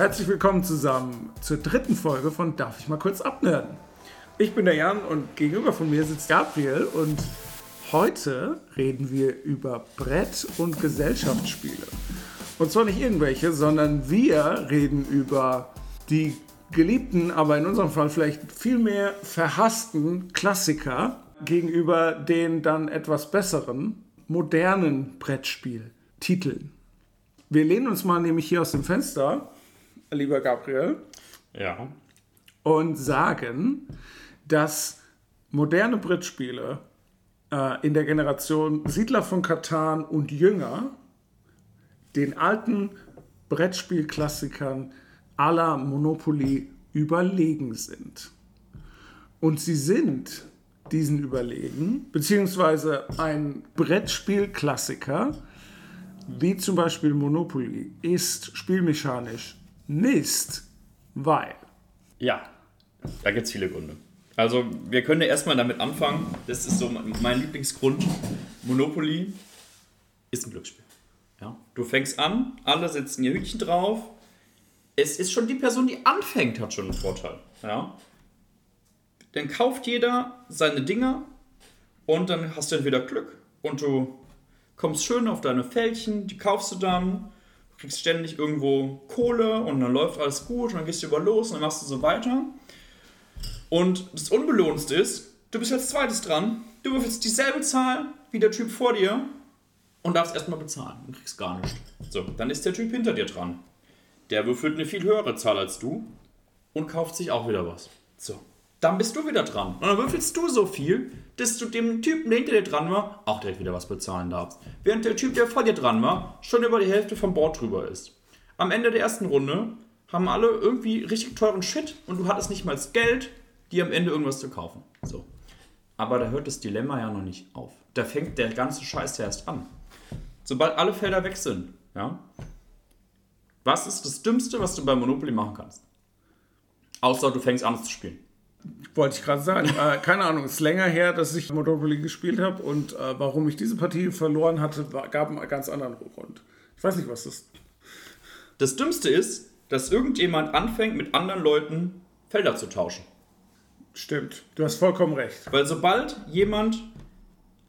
Herzlich willkommen zusammen zur dritten Folge von Darf ich mal kurz abnerden? Ich bin der Jan und gegenüber von mir sitzt Gabriel und heute reden wir über Brett- und Gesellschaftsspiele. Und zwar nicht irgendwelche, sondern wir reden über die geliebten, aber in unserem Fall vielleicht viel mehr verhassten Klassiker gegenüber den dann etwas besseren, modernen Brettspieltiteln. Wir lehnen uns mal nämlich hier aus dem Fenster, lieber Gabriel, Ja. und sagen, dass moderne Brettspiele äh, in der Generation Siedler von Katan und Jünger den alten Brettspielklassikern aller Monopoly überlegen sind. Und sie sind diesen überlegen, beziehungsweise ein Brettspielklassiker, wie zum Beispiel Monopoly, ist spielmechanisch Mist, weil Ja, da gibt es viele Gründe. Also, wir können ja erstmal damit anfangen. Das ist so mein Lieblingsgrund. Monopoly ist ein Glücksspiel. Ja? Du fängst an, alle setzen ihr Hütchen drauf. Es ist schon die Person, die anfängt, hat schon einen Vorteil. Ja? Dann kauft jeder seine Dinger und dann hast du entweder Glück und du kommst schön auf deine Fältchen, die kaufst du dann, kriegst ständig irgendwo Kohle und dann läuft alles gut und dann gehst du über los und dann machst du so weiter. Und das Unbelohnendste ist, du bist als zweites dran, du würfelst dieselbe Zahl wie der Typ vor dir und darfst erstmal bezahlen und kriegst gar nichts. So, dann ist der Typ hinter dir dran. Der würfelt eine viel höhere Zahl als du und kauft sich auch wieder was. So, dann bist du wieder dran. Und dann würfelst du so viel, dass du dem Typen, der hinter dir dran war, auch direkt wieder was bezahlen darfst. Während der Typ, der vor dir dran war, schon über die Hälfte vom Board drüber ist. Am Ende der ersten Runde haben alle irgendwie richtig teuren Shit und du hattest nicht mal das Geld, dir am Ende irgendwas zu kaufen. So. Aber da hört das Dilemma ja noch nicht auf. Da fängt der ganze Scheiß ja erst an. Sobald alle Felder weg sind, ja, was ist das Dümmste, was du bei Monopoly machen kannst? Außer du fängst an zu spielen. Wollte ich gerade sagen. äh, keine Ahnung, es ist länger her, dass ich Monopoly gespielt habe und äh, warum ich diese Partie verloren hatte, war, gab einen ganz anderen Grund. Ich weiß nicht, was das ist. Das Dümmste ist, dass irgendjemand anfängt, mit anderen Leuten Felder zu tauschen. Stimmt, du hast vollkommen recht. Weil sobald jemand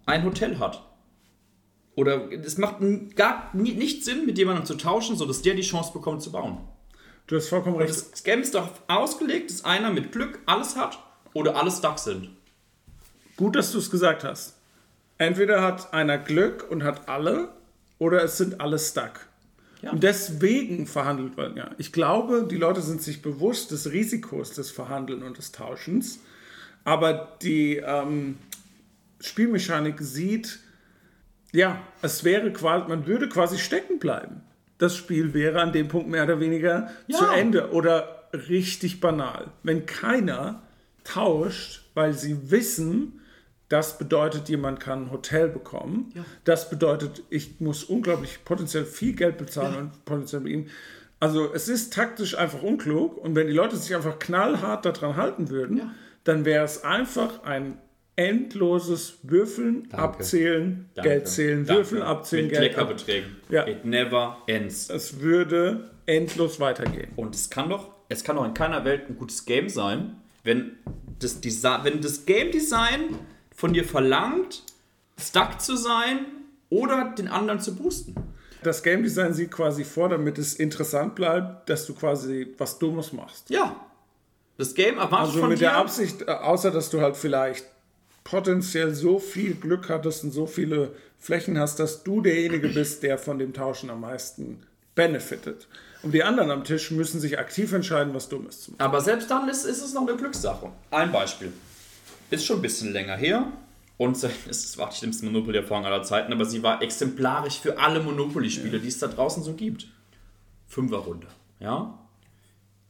ein Hotel hat, oder es macht gar nicht Sinn, mit jemandem zu tauschen, sodass der die Chance bekommt zu bauen. Du hast vollkommen recht. Das Game ist darauf ausgelegt, dass einer mit Glück alles hat oder alle stuck sind. Gut, dass du es gesagt hast. Entweder hat einer Glück und hat alle, oder es sind alle stuck. Ja. Und deswegen verhandelt man ja. Ich glaube, die Leute sind sich bewusst des Risikos des Verhandeln und des Tauschens. Aber die ähm, Spielmechanik sieht, ja, es wäre quasi, man würde quasi stecken bleiben. Das Spiel wäre an dem Punkt mehr oder weniger Ja. zu Ende oder richtig banal. Wenn keiner tauscht, weil sie wissen, das bedeutet, jemand kann ein Hotel bekommen. Ja. Das bedeutet, ich muss unglaublich potenziell viel Geld bezahlen Ja. und potenziell mit ihm. Also es ist taktisch einfach unklug und wenn die Leute sich einfach knallhart daran halten würden, dann wäre es einfach ein endloses Würfeln, Abzählen, Danke. Geld zählen, Danke. Würfeln, Abzählen, Mit Geld. Kleckerbeträgen. Ja. It never ends. Es würde endlos weitergehen. Und es kann doch, es kann doch in keiner Welt ein gutes Game sein, wenn das, Desi wenn das Game Design von dir verlangt, stuck zu sein oder den anderen zu boosten. Das Game Design sieht quasi vor, damit es interessant bleibt, dass du quasi was Dummes machst. Ja. Das Game erwartet Also von mit dir. der Absicht, äh, außer dass du halt vielleicht potenziell so viel Glück hattest und so viele Flächen hast, dass du derjenige bist, der von dem Tauschen am meisten benefitet. Und die anderen am Tisch müssen sich aktiv entscheiden, was Dummes zu machen. Aber selbst dann ist, ist es noch eine Glückssache. Ein Beispiel. Ist schon ein bisschen länger her. Und es war die schlimmste Monopoly-Erfahrung aller Zeiten, aber sie war exemplarisch für alle Monopoly-Spiele, die es da draußen so gibt. Fünferrunde. Ja?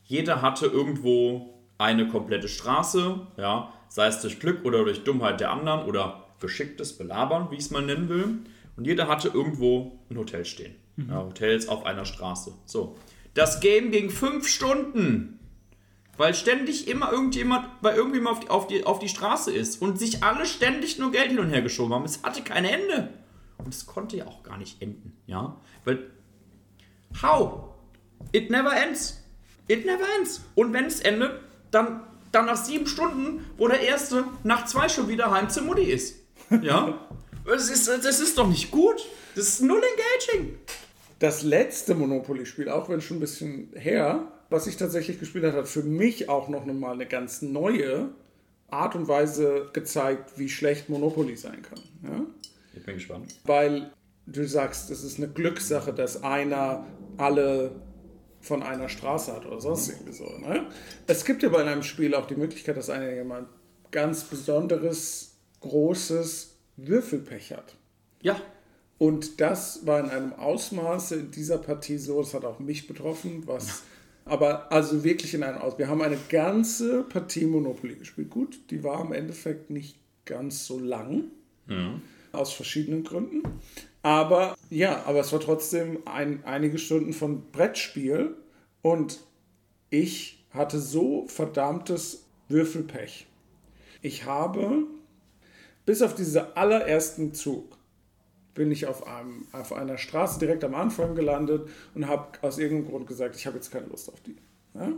Jeder hatte irgendwo eine komplette Straße, ja, sei es durch Glück oder durch Dummheit der anderen oder geschicktes Belabern, wie ich es mal nennen will. Und jeder hatte irgendwo ein Hotel stehen. Ja, Hotels auf einer Straße. So. Das Game ging fünf Stunden. Weil ständig immer irgendjemand bei irgendjemand auf die, auf, die, auf die Straße ist und sich alle ständig nur Geld hin und her geschoben haben. Es hatte kein Ende. Und es konnte ja auch gar nicht enden, ja? Weil, how? It never ends. It never ends. Und wenn es endet, dann, dann nach sieben Stunden, wo der Erste nach zwei schon wieder heim zur Mutti ist. Ja? das, ist, das ist doch nicht gut. Das ist null engaging. Das letzte Monopoly-Spiel, auch wenn schon ein bisschen her, was ich tatsächlich gespielt habe, hat für mich auch noch mal eine ganz neue Art und Weise gezeigt, wie schlecht Monopoly sein kann. Ja? Ich bin gespannt. Weil du sagst, es ist eine Glückssache, dass einer alle von einer Straße hat oder sonst irgendwie so. Ne? Es gibt ja bei einem Spiel auch die Möglichkeit, dass einer jemand ganz besonderes, großes Würfelpech hat. Ja. Und das war in einem Ausmaße in dieser Partie so, das hat auch mich betroffen, was. Aber also wirklich in einem Aus. Wir haben eine ganze Partie Monopoly gespielt. Gut, die war im Endeffekt nicht ganz so lang. Mhm. Aus verschiedenen Gründen. Aber ja, aber es war trotzdem ein, einige Stunden von Brettspiel und ich hatte so verdammtes Würfelpech. Ich habe bis auf diesen allerersten Zug bin ich auf, einem, auf einer Straße direkt am Anfang gelandet und habe aus irgendeinem Grund gesagt, ich habe jetzt keine Lust auf die. Ja?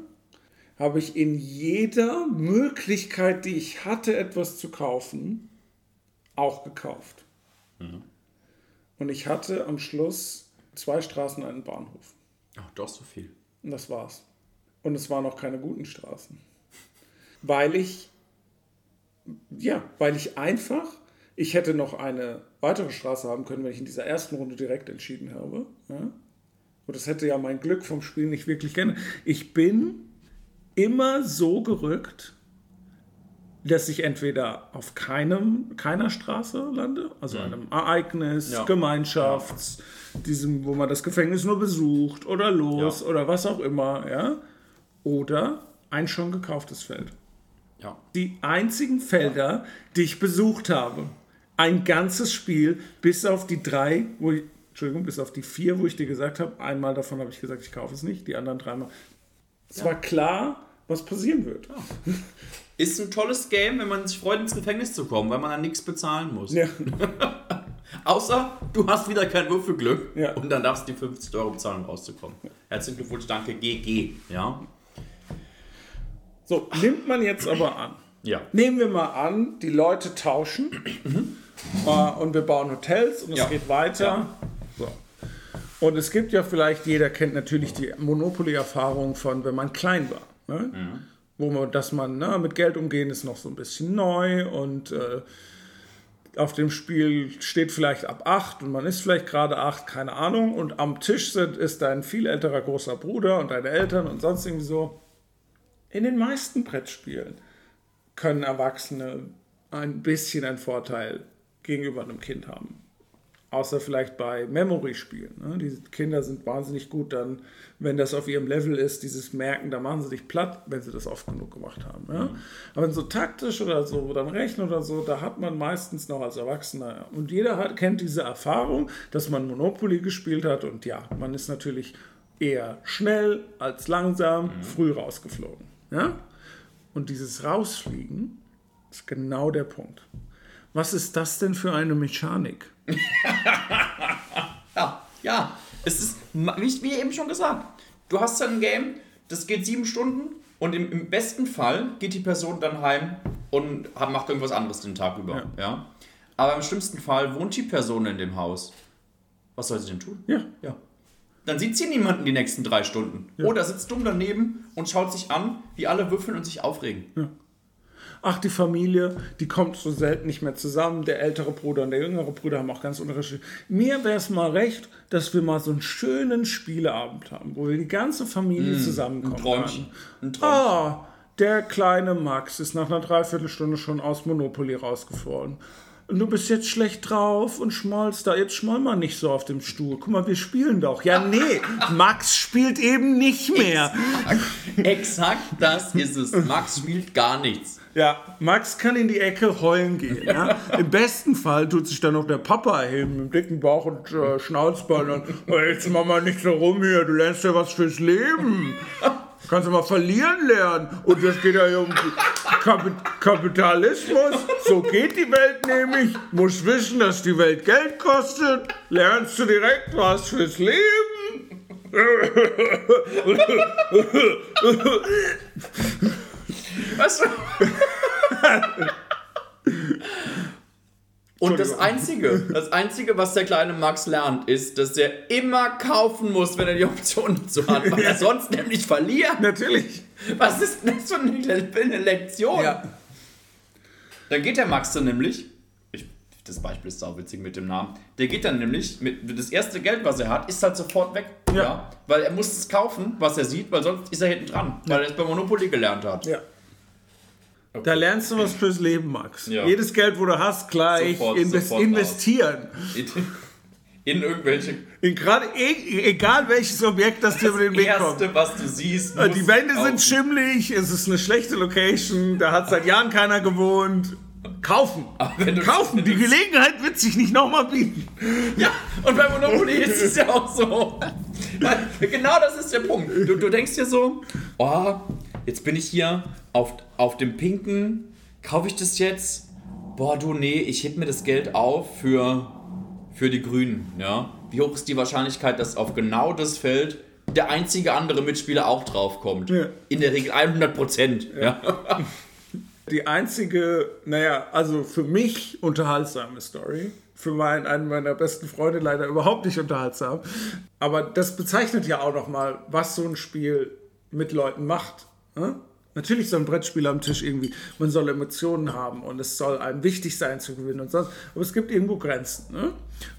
Habe ich in jeder Möglichkeit, die ich hatte, etwas zu kaufen, auch gekauft. Mhm. Und ich hatte am Schluss zwei Straßen und einen Bahnhof. Ach, doch so viel. Und das war's. Und es waren auch keine guten Straßen. Weil ich, ja, weil ich einfach, ich hätte noch eine weitere Straße haben können, wenn ich in dieser ersten Runde direkt entschieden habe. Ja? Und das hätte ja mein Glück vom Spiel nicht wirklich gerne. Ich bin immer so gerückt, dass ich entweder auf keinem, keiner Straße lande, also Mhm. einem Ereignis, Ja. Gemeinschafts, diesem, wo man das Gefängnis nur besucht oder los Ja. oder was auch immer, ja, oder ein schon gekauftes Feld. Ja. Die einzigen Felder, die ich besucht habe, ein ganzes Spiel, bis auf die drei, wo ich, Entschuldigung, bis auf die vier, wo ich dir gesagt habe, einmal davon habe ich gesagt, ich kaufe es nicht, die anderen dreimal. Es war klar, was passieren wird. Ist ein tolles Game, wenn man sich freut, ins Gefängnis zu kommen, weil man dann nichts bezahlen muss. Ja. Außer du hast wieder kein Würfelglück Ja. und dann darfst du die 50 Euro bezahlen, um rauszukommen. Herzlichen Glückwunsch, danke, GG. Ja. So, nimmt man jetzt aber an. Ja. Nehmen wir mal an, die Leute tauschen äh, und wir bauen Hotels und es Ja. geht weiter. Ja. So. Und es gibt ja vielleicht, jeder kennt natürlich die Monopoly-Erfahrung von, wenn man klein war. Ne? Wo man, dass man ne, mit Geld umgehen ist noch so ein bisschen neu und äh, auf dem Spiel steht vielleicht ab 8 und man ist vielleicht gerade 8, keine Ahnung. Und am Tisch sind, ist dein viel älterer großer Bruder und deine Eltern und sonst irgendwie so. In den meisten Brettspielen können Erwachsene ein bisschen einen Vorteil gegenüber einem Kind haben. Außer vielleicht bei Memory-Spielen. Ne? Die Kinder sind wahnsinnig gut dann, wenn das auf ihrem Level ist, dieses Merken, da machen sie dich platt, wenn sie das oft genug gemacht haben. Ja? Aber so taktisch oder so, dann rechnen oder so, da hat man meistens noch als Erwachsener. Und jeder hat, kennt diese Erfahrung, dass man Monopoly gespielt hat und ja, man ist natürlich eher schnell als langsam, früh rausgeflogen. Ja? Und dieses Rausfliegen ist genau der Punkt. Was ist das denn für eine Mechanik? Ja, ja. Es ist, wie, wie eben schon gesagt, du hast dann ein Game, das geht sieben Stunden und im, im besten Fall geht die Person dann heim und macht irgendwas anderes den Tag über. Ja. Ja. Aber im schlimmsten Fall wohnt die Person in dem Haus. Was soll sie denn tun? Ja, Ja. Dann sieht sie niemanden die nächsten drei Stunden. Oder sitzt dumm daneben und schaut sich an, wie alle würfeln und sich aufregen. Ach, die Familie, die kommt so selten nicht mehr zusammen. Der ältere Bruder und der jüngere Bruder haben auch ganz unterschiedliche. Mir wäre es mal recht, dass wir mal so einen schönen Spieleabend haben, wo wir die ganze Familie zusammenkommen. Ein Träumchen. Ein Träumchen. Ah, der kleine Max ist nach einer Dreiviertelstunde schon aus Monopoly rausgefallen. Und du bist jetzt schlecht drauf und schmollst da. Jetzt schmoll mal nicht so auf dem Stuhl. Guck mal, wir spielen doch. Ja, nee, Max spielt eben nicht mehr. Exakt das ist es. Max spielt gar nichts. Ja, Max kann in die Ecke heulen gehen. Ja? Im besten Fall tut sich dann noch der Papa erheben mit dem dicken Bauch und äh, Schnauzbein und oh, jetzt mach mal nicht so rum hier, du lernst ja was fürs Leben. Kannst du mal verlieren lernen. Und das geht ja hier um Kapit Kapitalismus. So geht die Welt nämlich. Musst wissen, dass die Welt Geld kostet. Lernst du direkt was fürs Leben. Weißt du? Und das Einzige, das Einzige, was der kleine Max lernt, ist, dass er immer kaufen muss, wenn er die Option dazu hat, weil er sonst nämlich verliert. Natürlich. Was ist denn das für eine, eine Lektion? Ja. Dann geht der Max dann nämlich, ich, das Beispiel ist sau witzig mit dem Namen, der geht dann nämlich, mit, das erste Geld, was er hat, ist halt sofort weg. Ja. Weil er muss es kaufen, was er sieht, weil sonst ist er hinten dran, weil er es bei Monopoly gelernt hat. Ja. Da lernst du was fürs Leben, Max. Ja. Jedes Geld, wo du hast, gleich Sofort- invest sofort investieren. In, in irgendwelche In gerade e egal welches Objekt, das dir über den Weg kommt. Erste, was du siehst. Äh, Die Wände sind schimmlig, es ist eine schlechte Location, da hat seit Jahren keiner gewohnt. Kaufen. Aber wenn du- Kaufen. Die Gelegenheit wird sich nicht nochmal bieten. Ja, und bei Monopoly ist es ja auch so. Genau das ist der Punkt. Du, du denkst dir so, oh, jetzt bin ich hier auf, auf dem Pinken, kaufe ich das jetzt? Boah, du, nee, ich heb mir das Geld auf für, für die Grünen. Ja? Wie hoch ist die Wahrscheinlichkeit, dass auf genau das Feld der einzige andere Mitspieler auch draufkommt? Ja. In der Regel 100 Prozent. Ja. Die einzige, naja, also für mich unterhaltsame Story. Für meinen, einen meiner besten Freunde leider überhaupt nicht unterhaltsam. Aber das bezeichnet ja auch nochmal, was so ein Spiel mit Leuten macht. Ne? Natürlich soll ein Brettspiel am Tisch irgendwie, man soll Emotionen haben und es soll einem wichtig sein zu gewinnen und sonst. Aber es gibt irgendwo Grenzen. Ne?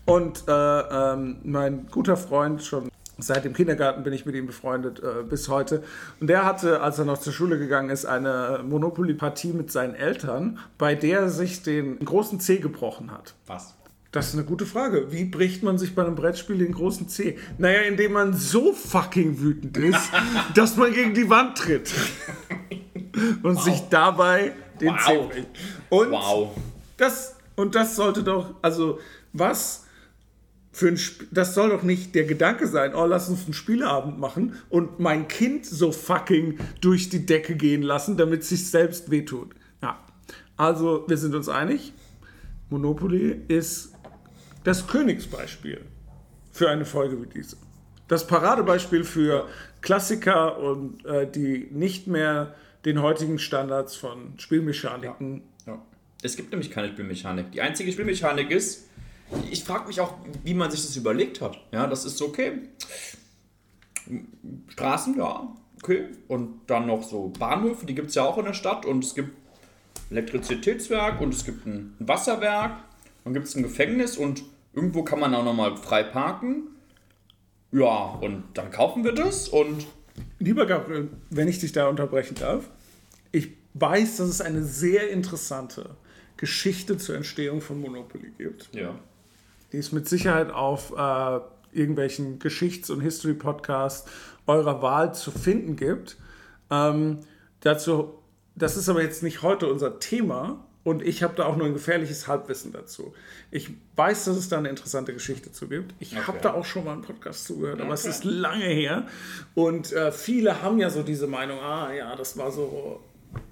Und äh, ähm, mein guter Freund schon Seit dem Kindergarten bin ich mit ihm befreundet äh, bis heute. Und der hatte, als er noch zur Schule gegangen ist, eine Monopoly-Partie mit seinen Eltern, bei der er sich den großen C gebrochen hat. Was? Das ist eine gute Frage. Wie bricht man sich bei einem Brettspiel den großen C? Naja, indem man so fucking wütend ist, dass man gegen die Wand tritt. Und sich dabei den Wow. C bricht. Und Wow. das, und das sollte doch, also was für ein Sp das soll doch nicht der Gedanke sein, oh, lass uns einen Spieleabend machen und mein Kind so fucking durch die Decke gehen lassen, damit es sich selbst wehtut. Ja. Also, wir sind uns einig, Monopoly ist das Königsbeispiel für eine Folge wie diese. Das Paradebeispiel für Klassiker und äh, die nicht mehr den heutigen Standards von Spielmechaniken Ja. Es gibt nämlich keine Spielmechanik. Die einzige Spielmechanik ist, ich frage mich auch, wie man sich das überlegt hat. Ja, das ist okay. Straßen, ja, okay. Und dann noch so Bahnhöfe, die gibt es ja auch in der Stadt. Und es gibt Elektrizitätswerk und es gibt ein Wasserwerk. Dann gibt es ein Gefängnis und irgendwo kann man auch nochmal frei parken. Ja, und dann kaufen wir das und Lieber Gabriel, wenn ich dich da unterbrechen darf, ich weiß, dass es eine sehr interessante Geschichte zur Entstehung von Monopoly gibt, ja. Die es mit Sicherheit auf äh, irgendwelchen Geschichts- und History-Podcasts eurer Wahl zu finden gibt. Ähm, dazu, das ist aber jetzt nicht heute unser Thema und ich habe da auch nur ein gefährliches Halbwissen dazu. Ich weiß, dass es da eine interessante Geschichte zu gibt. Ich habe Okay. da auch schon mal einen Podcast zugehört, aber es Okay. ist lange her. Und äh, viele haben ja so diese Meinung, ah ja, das war so,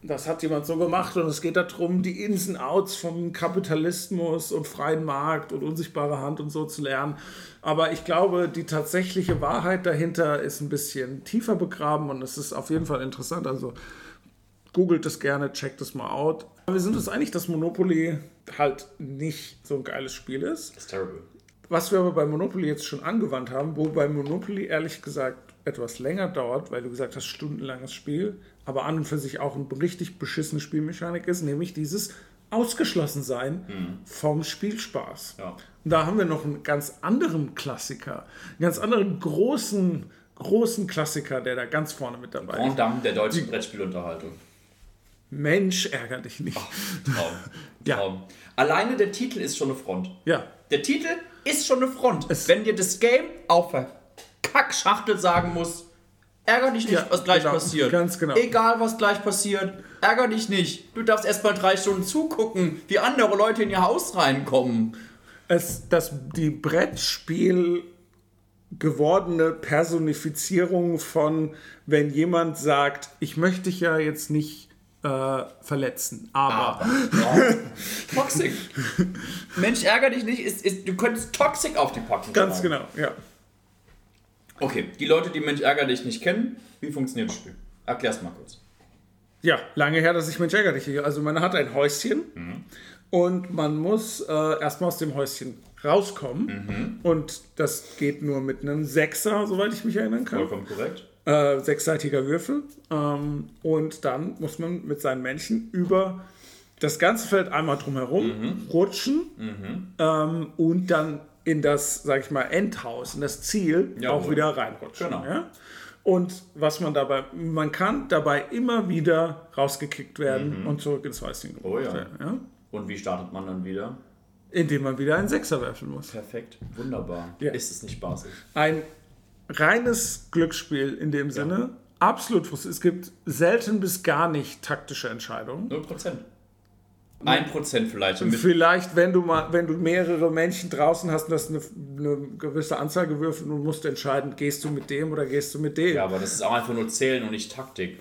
das hat jemand so gemacht und es geht darum, die Ins und Outs vom Kapitalismus und freien Markt und unsichtbare Hand und so zu lernen. Aber ich glaube, die tatsächliche Wahrheit dahinter ist ein bisschen tiefer begraben und es ist auf jeden Fall interessant. Also googelt es gerne, checkt es mal out. Wir sind uns einig, dass Monopoly halt nicht so ein geiles Spiel ist. Das ist terrible. Was wir aber bei Monopoly jetzt schon angewandt haben, wo bei Monopoly ehrlich gesagt etwas länger dauert, weil du gesagt hast, stundenlanges Spiel, aber an und für sich auch eine richtig beschissene Spielmechanik ist, nämlich dieses Ausgeschlossensein vom Spielspaß. Ja. Und da haben wir noch einen ganz anderen Klassiker, einen ganz anderen großen, großen Klassiker, der da ganz vorne mit dabei Grand ist. Dame der deutschen Brettspielunterhaltung. Mensch, ärger dich nicht. Traum. Ja. Traum. Alleine der Titel ist schon eine Front. Ja, Der Titel ist schon eine Front. Es- Wenn dir das Game auf der Kackschachtel sagen muss, ärger dich nicht, Ja, was gleich genau. passiert. Ganz genau. Egal, was gleich passiert, ärger dich nicht. Du darfst erst mal drei Stunden zugucken, wie andere Leute in ihr Haus reinkommen. es, das, die Brettspiel gewordene Personifizierung von, wenn jemand sagt, ich möchte dich ja jetzt nicht äh, verletzen, aber, Aber. Ja. Toxic. Mensch, ärger dich nicht, ist, ist, du könntest Toxic auf die Packung ganz schreiben. genau, ja. Okay, die Leute, die Mensch ärger dich nicht kennen, wie funktioniert das Spiel? Erklär's mal kurz. Ja, lange her, dass ich Mensch ärger dich. Also man hat ein Häuschen und man muss äh, erstmal aus dem Häuschen rauskommen. Und das geht nur mit einem Sechser, soweit ich mich erinnern kann. Vollkommen korrekt. Äh, sechsseitiger Würfel. Ähm, und dann muss man mit seinen Männchen über das ganze Feld einmal drumherum rutschen ähm, und dann in das, sag ich mal, Endhaus, in das Ziel Jawohl. auch wieder reinrutschen. Genau. Ja? Und was man dabei, man kann dabei immer wieder rausgekickt werden und zurück ins Häuschen gebracht Oh ja. werden. Ja? Und wie startet man dann wieder? Indem man wieder einen Sechser werfen muss. Perfekt, wunderbar. Ja. Ist es nicht spaßig? Ein reines Glücksspiel in dem Sinne. Absolut frustrierend. Es gibt selten bis gar nicht taktische Entscheidungen. 0%. 1% vielleicht. Und mit Vielleicht, wenn du mal, wenn du mehrere Männchen draußen hast und hast eine, eine gewisse Anzahl gewürfelt und musst entscheiden, gehst du mit dem oder gehst du mit dem. ja, aber das ist auch einfach nur Zählen und nicht Taktik.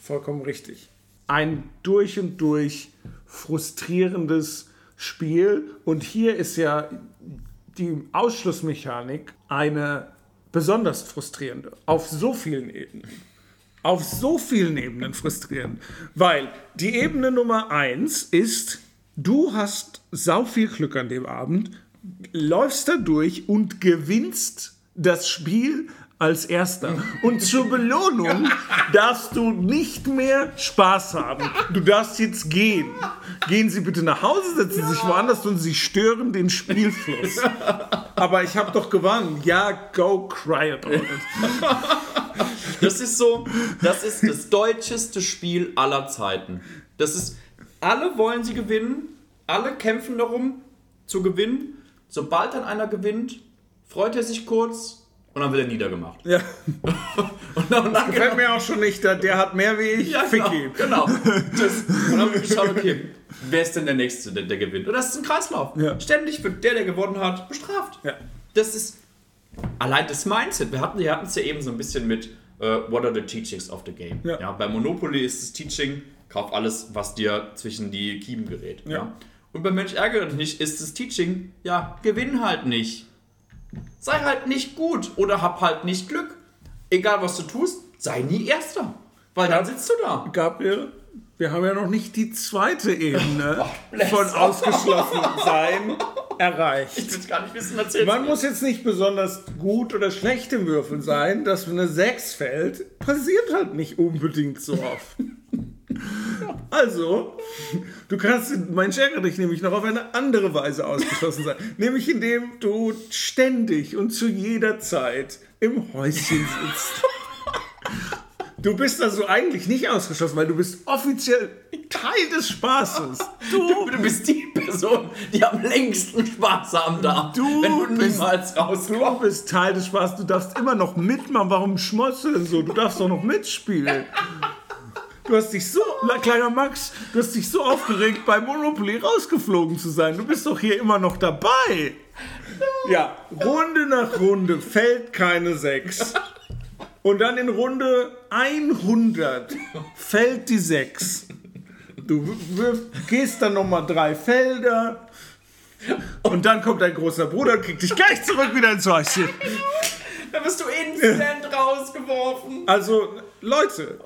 Vollkommen richtig. Ein durch und durch frustrierendes Spiel. Und hier ist ja die Ausschlussmechanik eine besonders frustrierende. Auf so vielen Ebenen. Auf so vielen Ebenen frustrierend. Weil die Ebene Nummer eins ist, du hast sau viel Glück an dem Abend, läufst da durch und gewinnst das Spiel als erster. Und zur Belohnung darfst du nicht mehr Spaß haben. Du darfst jetzt gehen. Gehen Sie bitte nach Hause, setzen Sie sich woanders und Sie stören den Spielfluss. Aber ich habe doch gewonnen. Ja, go cry about it. Das ist so, das ist das deutscheste Spiel aller Zeiten. Das ist, alle wollen sie gewinnen, alle kämpfen darum zu gewinnen. Sobald dann einer gewinnt, freut er sich kurz und dann wird er niedergemacht. Ja. Und dann, und dann Gefällt mir auch schon nicht, der, hat mehr wie ich. Ja, genau, genau. Das, und dann haben wir geschaut, okay, wer ist denn der Nächste, der, der gewinnt? Und das ist ein Kreislauf. Ja. Ständig wird der, der gewonnen hat, bestraft. Ja. Das ist allein das Mindset. Wir hatten wir hatten es ja eben so ein bisschen mit äh, What are the teachings of the game? Ja. bei Monopoly ist das Teaching, kauf alles, was dir zwischen die Kiemen gerät. Ja. Und bei Mensch ärgere dich nicht ist das Teaching, ja, gewinn halt nicht. Sei halt nicht gut oder hab halt nicht Glück. Egal was du tust, sei nie Erster. Weil dann sitzt du da. Gabriel, wir haben ja noch nicht die zweite Ebene bless. von ausgeschlossen sein erreicht. Ich will gar nicht wissen, erzähl's Man mir. muss jetzt nicht besonders gut oder schlecht im Würfeln sein, dass eine 6 fällt. Passiert halt nicht unbedingt so oft. Also, du kannst mein ärgere dich nämlich noch auf eine andere Weise ausgeschlossen sein. nämlich indem du ständig und zu jeder Zeit im Häuschen sitzt. Du bist also eigentlich nicht ausgeschlossen, weil du bist offiziell Teil des Spaßes. Du, Du bist die Person, die am längsten Spaß haben darf, Du wenn du bist- niemals du rauskommst. bist Teil des Spaßes. Du darfst immer noch mitmachen. Warum schmolzt du denn so? Du darfst doch noch mitspielen. Du hast dich so, kleiner Max, du hast dich so aufgeregt, bei Monopoly rausgeflogen zu sein. Du bist doch hier immer noch dabei. Ja, Runde nach Runde fällt keine 6. Und dann in Runde 100 fällt die 6. Du wirf, gehst dann nochmal drei Felder. Und dann kommt dein großer Bruder und kriegt dich gleich zurück wieder ins Häuschen. Da bist du instant rausgeworfen. Also, Leute,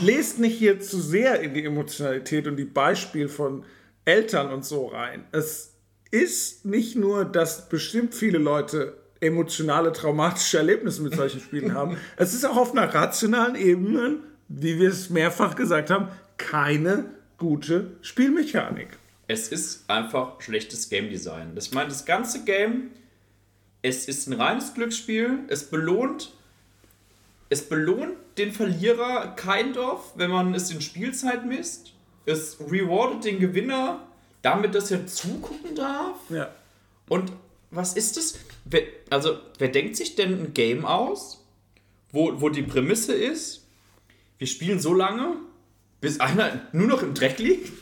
lest nicht hier zu sehr in die Emotionalität und die Beispiele von Eltern und so rein. Es ist nicht nur, dass bestimmt viele Leute emotionale, traumatische Erlebnisse mit solchen Spielen haben. Es ist auch auf einer rationalen Ebene, wie wir es mehrfach gesagt haben, keine gute Spielmechanik. Es ist einfach schlechtes Game Design. Das meint das ganze Game, es ist ein reines Glücksspiel, es belohnt es belohnt den Verlierer kind of, wenn man es in Spielzeit misst. Es rewardet den Gewinner damit, dass er zugucken darf. Ja. Und was ist das? Wer, also, wer denkt sich denn ein Game aus, wo, wo die Prämisse ist, wir spielen so lange, bis einer nur noch im Dreck liegt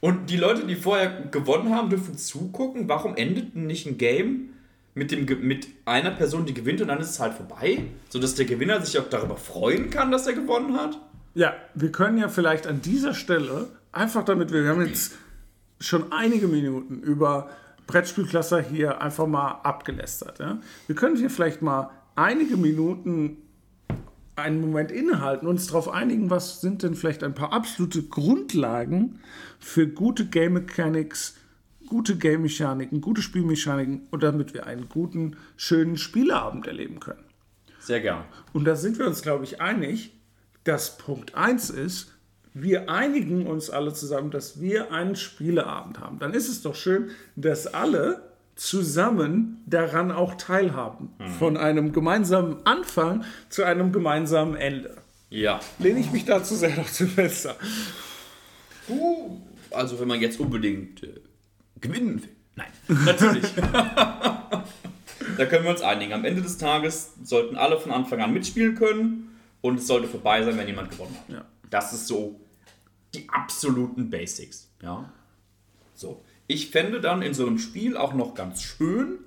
und die Leute, die vorher gewonnen haben, dürfen zugucken? Warum endet nicht ein Game mit, dem, mit einer Person, die gewinnt und dann ist es halt vorbei? Sodass der Gewinner sich auch darüber freuen kann, dass er gewonnen hat? Ja, wir können ja vielleicht an dieser Stelle einfach damit, wir haben jetzt schon einige Minuten über Brettspielklasse hier einfach mal abgelästert. Ja? Wir können hier vielleicht mal einige Minuten einen Moment innehalten, uns darauf einigen, was sind denn vielleicht ein paar absolute Grundlagen für gute Game Mechanics, gute Game Mechaniken, gute Spielmechaniken und damit wir einen guten, schönen Spieleabend erleben können. Sehr gern. Und da sind wir uns, glaube ich, einig, dass Punkt 1 ist, wir einigen uns alle zusammen, dass wir einen Spieleabend haben. Dann ist es doch schön, dass alle zusammen daran auch teilhaben. Von einem gemeinsamen Anfang zu einem gemeinsamen Ende. Ja. Lehne ich mich dazu sehr noch zum Fenster. Uh, also wenn man jetzt unbedingt äh, gewinnen will. Nein, natürlich. da können wir uns einigen. Am Ende des Tages sollten alle von Anfang an mitspielen können und es sollte vorbei sein, wenn jemand gewonnen hat. Ja. Das ist so die absoluten Basics. Ja. So. Ich fände dann in so einem Spiel auch noch ganz schön,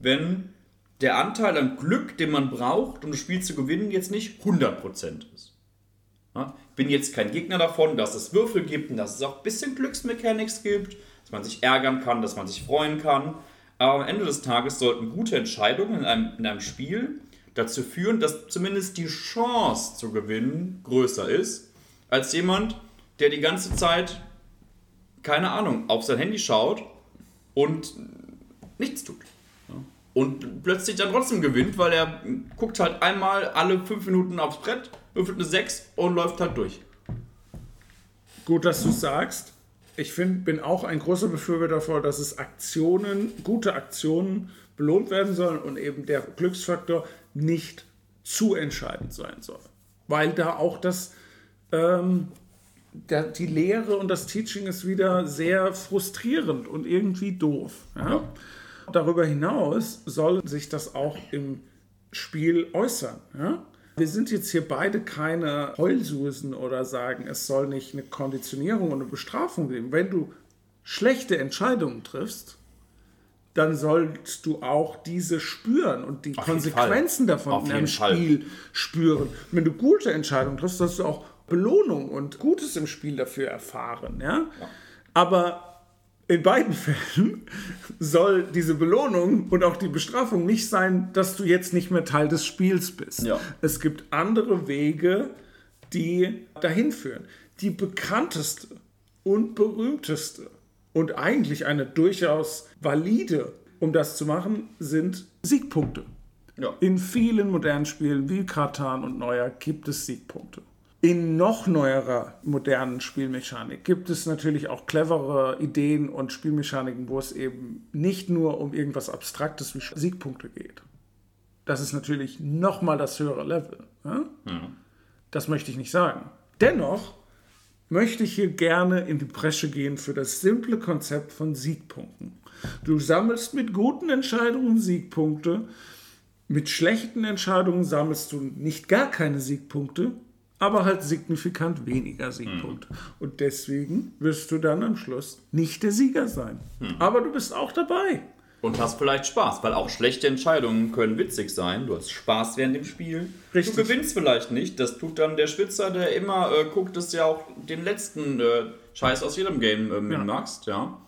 wenn der Anteil an Glück, den man braucht, um das Spiel zu gewinnen, jetzt nicht 100% ist. Ja, ich bin jetzt kein Gegner davon, dass es Würfel gibt und dass es auch ein bisschen Glücksmechanics gibt, dass man sich ärgern kann, dass man sich freuen kann. Aber am Ende des Tages sollten gute Entscheidungen in einem, in einem Spiel dazu führen, dass zumindest die Chance zu gewinnen größer ist, als jemand, der die ganze Zeit, keine Ahnung, auf sein Handy schaut und nichts tut. Und plötzlich dann trotzdem gewinnt, weil er guckt halt einmal alle fünf Minuten aufs Brett, würfelt eine 6 und läuft halt durch. Gut, dass du sagst. Ich find, bin auch ein großer Befürworter davor, dass es Aktionen, gute Aktionen belohnt werden sollen und eben der Glücksfaktor nicht zu entscheidend sein soll. Weil da auch das, ähm, der, die Lehre und das Teaching ist wieder sehr frustrierend und irgendwie doof. Ja? Ja. Darüber hinaus soll sich das auch im Spiel äußern. Ja? Wir sind jetzt hier beide keine Heulsusen oder sagen, es soll nicht eine Konditionierung und eine Bestrafung geben. Wenn du schlechte Entscheidungen triffst, dann sollst du auch diese spüren und die Auf Konsequenzen davon Auf in einem jeden Fall. Spiel spüren. Wenn du gute Entscheidungen triffst, sollst du auch Belohnung und Gutes im Spiel dafür erfahren. Ja? Aber in beiden Fällen soll diese Belohnung und auch die Bestrafung nicht sein, dass du jetzt nicht mehr Teil des Spiels bist. Ja. Es gibt andere Wege, die dahin führen. Die bekannteste und berühmteste und eigentlich eine durchaus valide, um das zu machen, sind Siegpunkte. Ja. In vielen modernen Spielen wie Katan und Neuer gibt es Siegpunkte. In noch neuerer modernen Spielmechanik gibt es natürlich auch clevere Ideen und Spielmechaniken, wo es eben nicht nur um irgendwas Abstraktes wie Siegpunkte geht. Das ist natürlich nochmal das höhere Level. Ja? Das möchte ich nicht sagen. Dennoch möchte ich hier gerne in die Bresche gehen für das simple Konzept von Siegpunkten. Du sammelst mit guten Entscheidungen Siegpunkte, mit schlechten Entscheidungen sammelst du nicht gar keine Siegpunkte, aber halt signifikant weniger Siegpunkte. Und deswegen wirst du dann am Schluss nicht der Sieger sein. Aber du bist auch dabei. Und hast vielleicht Spaß, weil auch schlechte Entscheidungen können witzig sein. Du hast Spaß während dem Spiel. Richtig. Du gewinnst vielleicht nicht. Das tut dann der Schwitzer, der immer äh, guckt, dass du ja auch den letzten äh, Scheiß aus jedem Game äh, mitmachst, ja. Dort-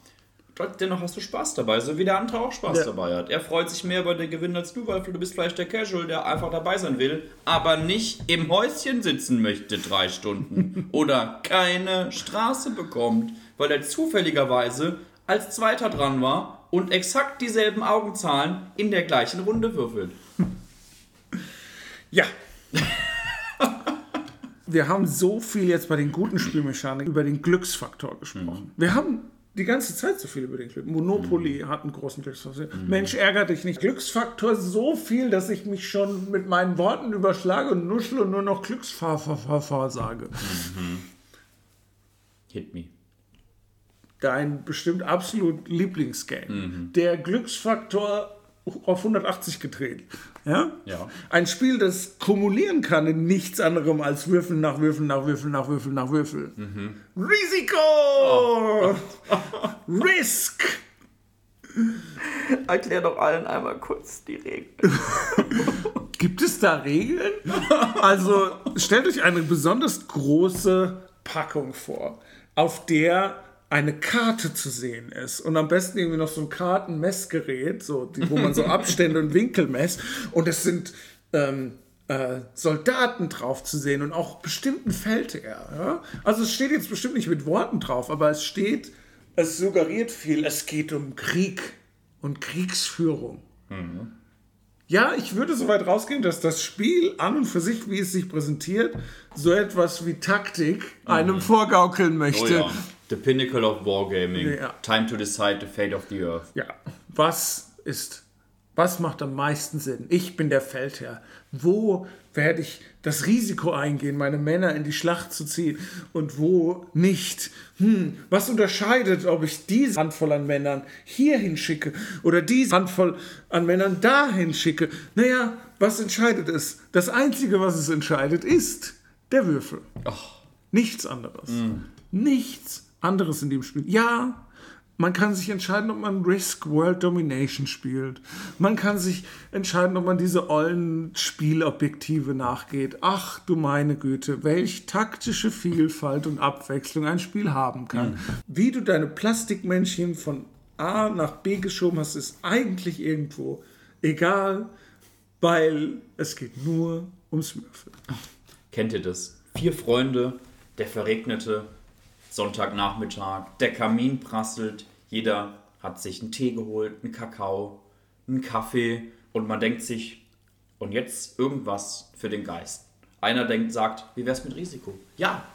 Dennoch hast du Spaß dabei, so wie der andere auch Spaß Ja. dabei hat. Er freut sich mehr über den Gewinn als du, weil du bist vielleicht der Casual, der einfach dabei sein will, aber nicht im Häuschen sitzen möchte drei Stunden oder keine Straße bekommt, weil er zufälligerweise als Zweiter dran war und exakt dieselben Augenzahlen in der gleichen Runde würfelt. Ja. Wir haben so viel jetzt bei den guten Spielmechaniken über den Glücksfaktor gesprochen. Wir haben die ganze Zeit so viel über den Glück. Monopoly hat einen großen Glücksfaktor. Mensch, ärgert dich nicht. Glücksfaktor so viel, dass ich mich schon mit meinen Worten überschlage und nuschle und nur noch Glücksfahr sage. Hit me. Dein bestimmt absolut Lieblingsgame. Der Glücksfaktor auf 180 gedreht. Ja? Ja. Ein Spiel, das kumulieren kann in nichts anderem als Würfel nach Würfel nach Würfel nach Würfel nach Würfel. Risiko! Risk! Erklär doch allen einmal kurz die Regeln. Gibt es da Regeln? Also stellt euch eine besonders große Packung vor, auf der eine Karte zu sehen ist und am besten irgendwie noch so ein Kartenmessgerät, so, die, wo man so Abstände und Winkel messt und es sind ähm, äh, Soldaten drauf zu sehen und auch bestimmten Feldherr. Ja? Also es steht jetzt bestimmt nicht mit Worten drauf, aber es steht, es suggeriert viel, es geht um Krieg und Kriegsführung. Mhm. Ja, ich würde so weit rausgehen, dass das Spiel an und für sich, wie es sich präsentiert, so etwas wie Taktik einem mhm. vorgaukeln möchte. Oh ja. The pinnacle of wargaming. Ja. Time to decide the fate of the earth. Ja. Was ist was macht am meisten Sinn? Ich bin der Feldherr. Wo werde ich das Risiko eingehen, meine Männer in die Schlacht zu ziehen und wo nicht? Hm, was unterscheidet, ob ich diese Handvoll an Männern hierhin schicke oder diese Handvoll an Männern dahin schicke? Naja, was entscheidet es? Das Einzige, was es entscheidet, ist der Würfel. Oh. Nichts anderes. Mm. Nichts anderes in dem Spiel. Ja, man kann sich entscheiden, ob man Risk World Domination spielt. Man kann sich entscheiden, ob man diese ollen Spielobjektive nachgeht. Ach du meine Güte, welch taktische Vielfalt und Abwechslung ein Spiel haben kann. Mhm. Wie du deine Plastikmännchen von A nach B geschoben hast, ist eigentlich irgendwo egal, weil es geht nur ums Würfeln. Kennt ihr das? Vier Freunde, der verregnete Sonntagnachmittag, der Kamin prasselt, jeder hat sich einen Tee geholt, einen Kakao, einen Kaffee und man denkt sich, und jetzt irgendwas für den Geist. Einer denkt, sagt, wie wär's mit Risiko? Ja,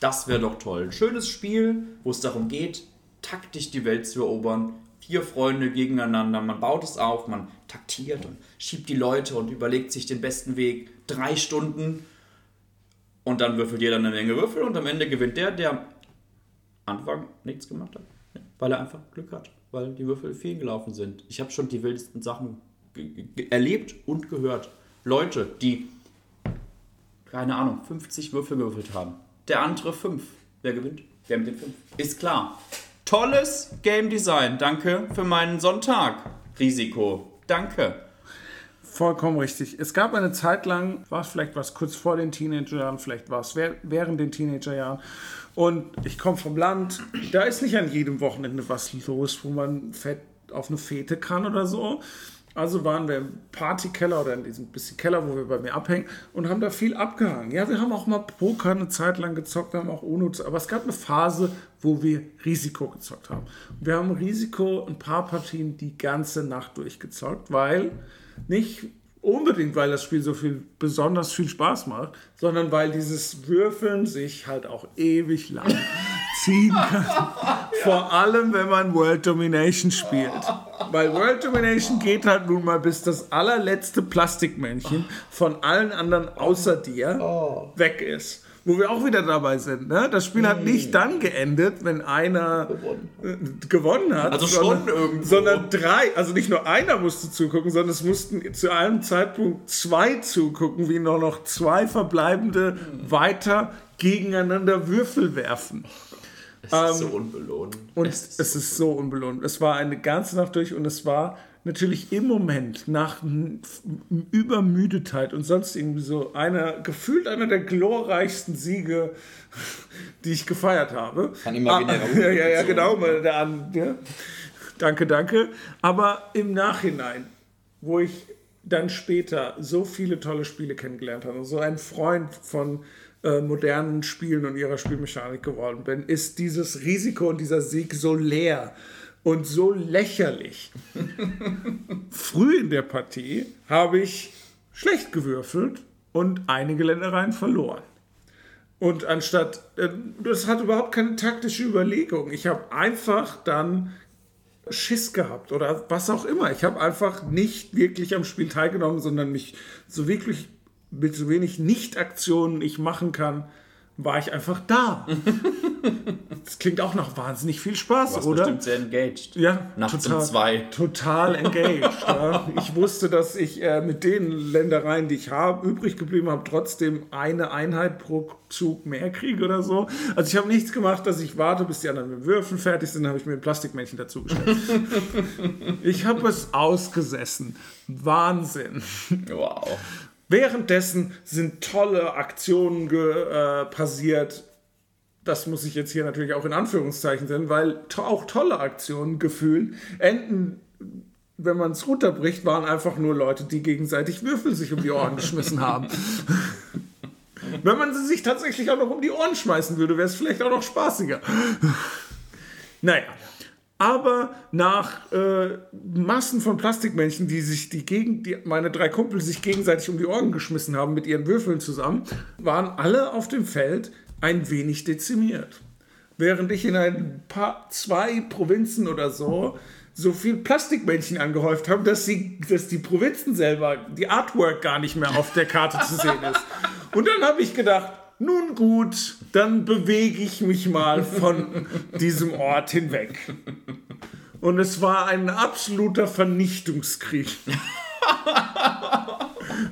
das wäre doch toll. Ein schönes Spiel, wo es darum geht, taktisch die Welt zu erobern. Vier Freunde gegeneinander, man baut es auf, man taktiert und schiebt die Leute und überlegt sich den besten Weg. Drei Stunden und dann würfelt jeder eine Menge Würfel und am Ende gewinnt der, der Anfang nichts gemacht hat. Weil er einfach Glück hat, weil die Würfel vielen gelaufen sind. Ich habe schon die wildesten Sachen erlebt und gehört. Leute, die, keine Ahnung, 50 Würfel gewürfelt haben. Der andere 5. Wer gewinnt? Wer mit den 5? Ist klar. Tolles Game Design. Danke für meinen Sonntag. Risiko. Danke. Vollkommen richtig. Es gab eine Zeit lang, war es vielleicht was kurz vor den Teenagerjahren, vielleicht war es während den Teenagerjahren, und ich komme vom Land, da ist nicht an jedem Wochenende was los, wo man fett auf eine Fete kann oder so. Also waren wir im Partykeller oder in diesem bisschen Keller, wo wir bei mir abhängen und haben da viel abgehangen. Ja, wir haben auch mal Poker eine Zeit lang gezockt, haben auch UNO, aber es gab eine Phase, wo wir Risiko gezockt haben. Wir haben Risiko ein paar Partien die ganze Nacht durchgezockt, weil nicht unbedingt, weil das Spiel so viel besonders viel Spaß macht, sondern weil dieses Würfeln sich halt auch ewig lang ziehen kann. Vor allem, wenn man World Domination spielt. Weil World Domination geht halt nun mal bis das allerletzte Plastikmännchen von allen anderen außer dir oh. weg ist wo wir auch wieder dabei sind. Ne? Das Spiel hat nicht dann geendet, wenn einer gewonnen, äh, gewonnen hat. Also sondern, schon irgendwo. Sondern drei, also nicht nur einer musste zugucken, sondern es mussten zu einem Zeitpunkt zwei zugucken, wie nur noch zwei Verbleibende mhm. weiter gegeneinander Würfel werfen. Es ist ähm, so unbelohnt. Und es ist, es ist so unbelohnt. Es war eine ganze Nacht durch und es war natürlich im Moment nach Übermüdetheit und sonst irgendwie so einer, gefühlt einer der glorreichsten Siege, die ich gefeiert habe. Kann imaginärer ah, Ja, ja, ja, genau. Der, ja. Danke, danke. Aber im Nachhinein, wo ich dann später so viele tolle Spiele kennengelernt habe und so ein Freund von äh, modernen Spielen und ihrer Spielmechanik geworden bin, ist dieses Risiko und dieser Sieg so leer und so lächerlich. Früh in der Partie habe ich schlecht gewürfelt und einige Ländereien verloren. Und anstatt, äh, das hat überhaupt keine taktische Überlegung. Ich habe einfach dann Schiss gehabt oder was auch immer. Ich habe einfach nicht wirklich am Spiel teilgenommen, sondern mich so wirklich mit so wenig Nicht-Aktionen ich machen kann, war ich einfach da. das klingt auch nach wahnsinnig viel Spaß, du oder? bestimmt sehr engaged. Ja, nachts total, um zwei. Total engaged. ja. Ich wusste, dass ich äh, mit den Ländereien, die ich habe, übrig geblieben habe, trotzdem eine Einheit pro Zug mehr kriege oder so. Also ich habe nichts gemacht, dass ich warte, bis die anderen mit Würfeln fertig sind, dann habe ich mir ein Plastikmännchen dazugestellt. ich habe es ausgesessen. Wahnsinn. Wow. Währenddessen sind tolle Aktionen äh, passiert. Das muss ich jetzt hier natürlich auch in Anführungszeichen sehen, weil to auch tolle Aktionen gefühlt enden wenn man es runterbricht, waren einfach nur Leute, die gegenseitig Würfel sich um die Ohren geschmissen haben. wenn man sie sich tatsächlich auch noch um die Ohren schmeißen würde, wäre es vielleicht auch noch spaßiger. naja. Aber nach äh, Massen von Plastikmännchen, die sich die gegen die meine drei Kumpel sich gegenseitig um die Ohren geschmissen haben mit ihren Würfeln zusammen, waren alle auf dem Feld ein wenig dezimiert. Während ich in ein paar zwei Provinzen oder so so viel Plastikmännchen angehäuft habe, dass, sie, dass die Provinzen selber, die Artwork gar nicht mehr auf der Karte zu sehen ist. Und dann habe ich gedacht, nun gut, dann bewege ich mich mal von diesem Ort hinweg. Und es war ein absoluter Vernichtungskrieg.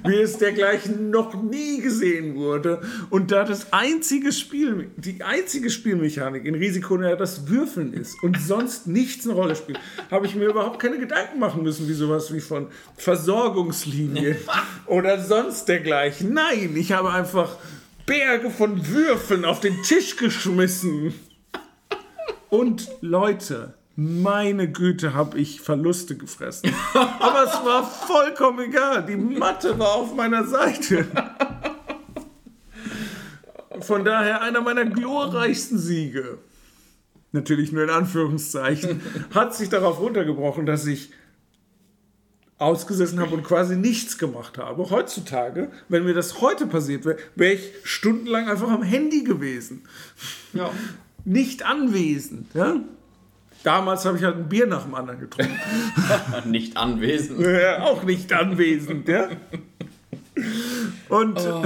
Wie es dergleichen noch nie gesehen wurde. Und da das einzige Spiel, die einzige Spielmechanik in Risiko ja das Würfeln ist und sonst nichts eine Rolle spielt, habe ich mir überhaupt keine Gedanken machen müssen, wie sowas wie von Versorgungslinien oder sonst dergleichen. Nein, ich habe einfach Berge von Würfeln auf den Tisch geschmissen. Und Leute, meine Güte, habe ich Verluste gefressen. Aber es war vollkommen egal. Die Matte war auf meiner Seite. Von daher einer meiner glorreichsten Siege. Natürlich nur in Anführungszeichen. Hat sich darauf runtergebrochen, dass ich ausgesessen habe und quasi nichts gemacht habe. Heutzutage, wenn mir das heute passiert wäre, wäre ich stundenlang einfach am Handy gewesen. Ja. Nicht anwesend. Ja? Damals habe ich halt ein Bier nach dem anderen getrunken. nicht anwesend. Ja, auch nicht anwesend, ja. Und. Oh.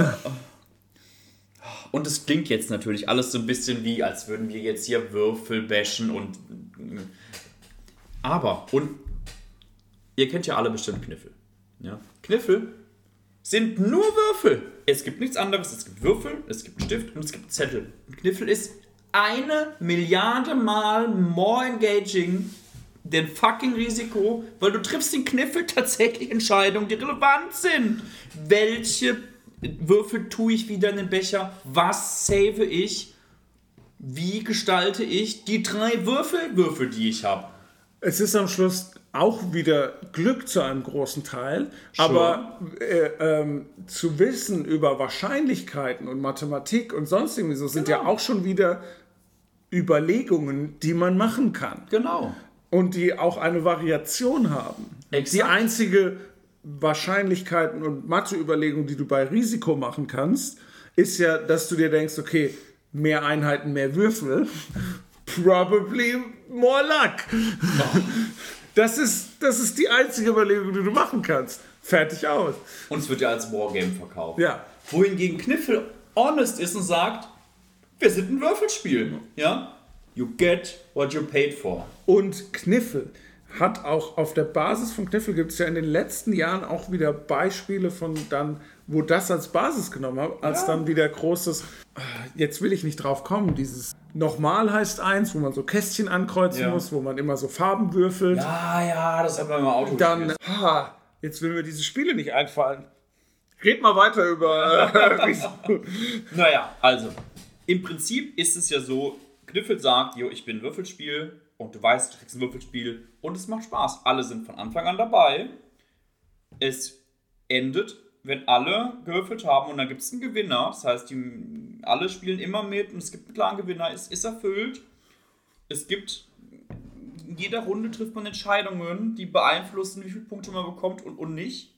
Und es klingt jetzt natürlich alles so ein bisschen wie, als würden wir jetzt hier Würfel bashen und. Aber, und ihr kennt ja alle bestimmt Kniffel. Ja? Kniffel sind nur Würfel. Es gibt nichts anderes. Es gibt Würfel, es gibt Stift und es gibt Zettel. Und Kniffel ist eine Milliarde Mal more engaging denn fucking Risiko, weil du triffst den Kniffel tatsächlich Entscheidungen, die relevant sind. Welche Würfel tue ich wieder in den Becher? Was save ich? Wie gestalte ich die drei Würfelwürfel, die ich habe? Es ist am Schluss auch wieder Glück zu einem großen Teil, Schon. aber äh, ähm, zu wissen über Wahrscheinlichkeiten und Mathematik und sonst irgendwie so sind genau. ja auch schon wieder Überlegungen, die man machen kann. Genau. Und die auch eine Variation haben. Exakt. Die einzige Wahrscheinlichkeiten und Matheüberlegung, die du bei Risiko machen kannst, ist ja, dass du dir denkst, okay, mehr Einheiten, mehr Würfel. Probably more luck. Oh. Das ist, das ist die einzige Überlegung, die du machen kannst. Fertig aus. Und es wird ja als Wargame verkauft. Ja. Wohingegen Kniffel honest ist und sagt, wir sind ein Würfelspiel. Ja? You get what you paid for. Und Kniffel hat auch auf der Basis von Kniffel gibt es ja in den letzten Jahren auch wieder Beispiele von dann, wo das als Basis genommen hat, als ja. dann wieder großes, jetzt will ich nicht drauf kommen, dieses Nochmal heißt eins, wo man so Kästchen ankreuzen ja. muss, wo man immer so Farben würfelt. Ja, ja, das hat man im Auto Dann, ha, jetzt will mir diese Spiele nicht einfallen. Red mal weiter über. Äh, naja, also, im Prinzip ist es ja so, Kniffel sagt, jo, ich bin Würfelspiel und du weißt, du kriegst ein Würfelspiel und es macht Spaß. Alle sind von Anfang an dabei. Es endet, wenn alle gewürfelt haben und dann gibt es einen Gewinner. Das heißt, die, alle spielen immer mit und es gibt einen klaren Gewinner. Es ist erfüllt. Es gibt in jeder Runde trifft man Entscheidungen, die beeinflussen, wie viele Punkte man bekommt und, und nicht.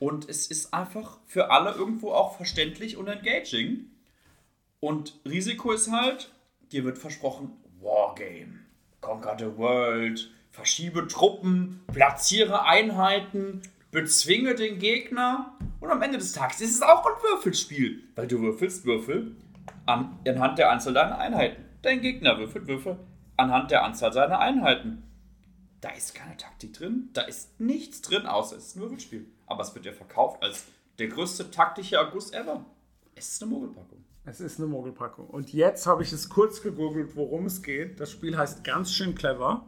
Und es ist einfach für alle irgendwo auch verständlich und engaging. Und Risiko ist halt, dir wird versprochen, Wargame, Conquer the World, verschiebe Truppen, platziere Einheiten, bezwinge den Gegner. Und am Ende des Tages ist es auch ein Würfelspiel, weil du würfelst Würfel an, anhand der Anzahl deiner Einheiten. Dein Gegner würfelt Würfel anhand der Anzahl seiner Einheiten. Da ist keine Taktik drin, da ist nichts drin, außer es ist ein Würfelspiel. Aber es wird dir verkauft als der größte taktische August ever. Es ist eine Mogelpackung. Es ist eine Mogelpackung. Und jetzt habe ich es kurz gegoogelt, worum es geht. Das Spiel heißt ganz schön clever.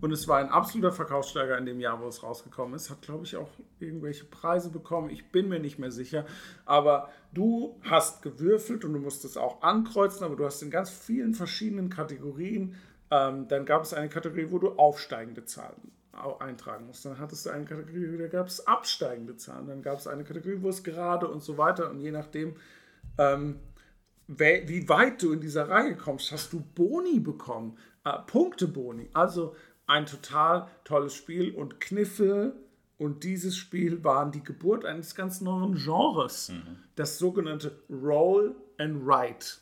Und es war ein absoluter Verkaufssteiger in dem Jahr, wo es rausgekommen ist. Hat, glaube ich, auch irgendwelche Preise bekommen. Ich bin mir nicht mehr sicher. Aber du hast gewürfelt und du musst es auch ankreuzen, aber du hast in ganz vielen verschiedenen Kategorien. Ähm, dann gab es eine Kategorie, wo du aufsteigende Zahlen eintragen musst. Dann hattest du eine Kategorie, da gab es absteigende Zahlen. Dann gab es eine Kategorie, wo es gerade und so weiter. Und je nachdem, ähm, wie weit du in dieser Reihe kommst, hast du Boni bekommen, äh, Punkteboni. Also ein total tolles Spiel und Kniffe und dieses Spiel waren die Geburt eines ganz neuen Genres, das sogenannte Roll and Write.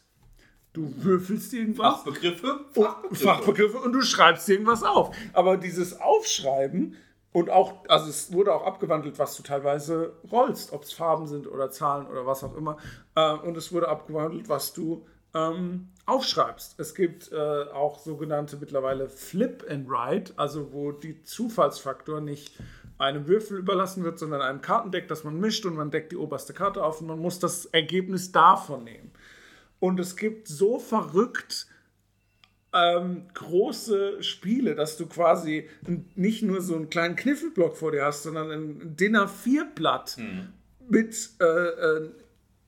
Du würfelst irgendwas Fachbegriffe? und Fachbegriffe und du schreibst irgendwas auf. Aber dieses Aufschreiben und auch, also es wurde auch abgewandelt, was du teilweise rollst, ob es Farben sind oder Zahlen oder was auch immer. Äh, und es wurde abgewandelt, was du ähm, aufschreibst. Es gibt äh, auch sogenannte mittlerweile Flip and Write, also wo die Zufallsfaktor nicht einem Würfel überlassen wird, sondern einem Kartendeck, das man mischt und man deckt die oberste Karte auf und man muss das Ergebnis davon nehmen. Und es gibt so verrückt ähm, große Spiele, dass du quasi nicht nur so einen kleinen Kniffelblock vor dir hast, sondern ein DIN A4-Blatt mit, äh, äh,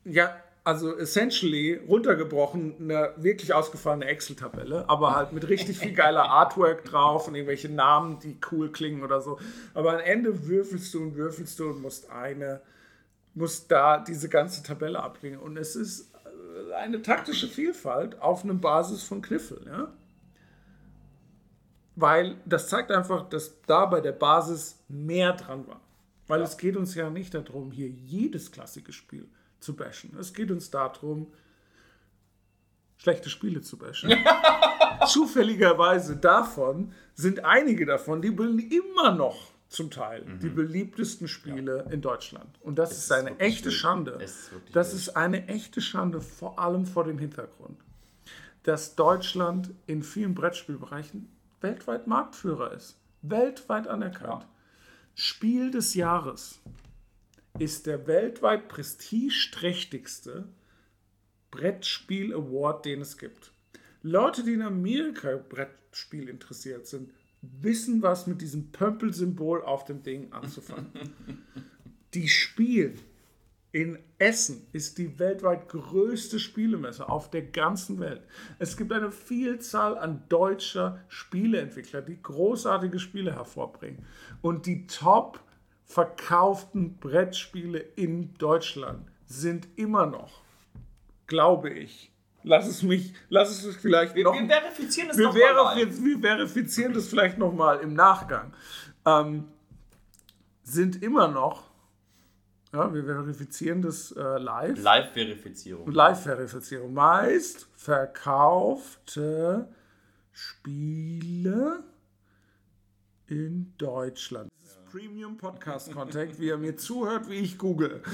ja, also essentially runtergebrochen, eine wirklich ausgefallene Excel-Tabelle, aber halt mit richtig viel geiler Artwork drauf und irgendwelche Namen, die cool klingen oder so. Aber am Ende würfelst du und würfelst du und musst eine, musst da diese ganze Tabelle abbringen. Und es ist äh, eine taktische Vielfalt auf einer Basis von Kniffel, ja. Weil das zeigt einfach, dass da bei der Basis mehr dran war. Weil es geht uns ja nicht darum, hier jedes klassische Spiel zu bashen. Es geht uns darum, schlechte Spiele zu bashen. Zufälligerweise davon sind einige davon, die immer noch zum Teil die beliebtesten Spiele in Deutschland. Und das ist eine wirklich echte wild. Schande. Ist Das ist eine echte Schande, vor allem vor dem Hintergrund, dass Deutschland in vielen Brettspielbereichen weltweit Marktführer ist. Weltweit anerkannt. Spiel des Jahres ist der weltweit prestigeträchtigste Brettspiel-Award, den es gibt. Leute, die in Amerika Brettspiel interessiert sind, wissen, was mit diesem Pömpelsymbol auf dem Ding anzufangen. die spielen. In Essen ist die weltweit größte Spielemesse auf der ganzen Welt. Es gibt eine Vielzahl an deutscher Spieleentwickler, die großartige Spiele hervorbringen. Und die top verkauften Brettspiele in Deutschland sind immer noch, glaube ich, lass es mich, lass es mich vielleicht noch Wir verifizieren das wir, verifiz wir verifizieren das vielleicht nochmal im Nachgang. Ähm, sind immer noch, ja, wir verifizieren das äh, live. Live-Verifizierung. Live-Verifizierung. Meist verkaufte Spiele in Deutschland. Premium Podcast Contact, wie er mir zuhört, wie ich google.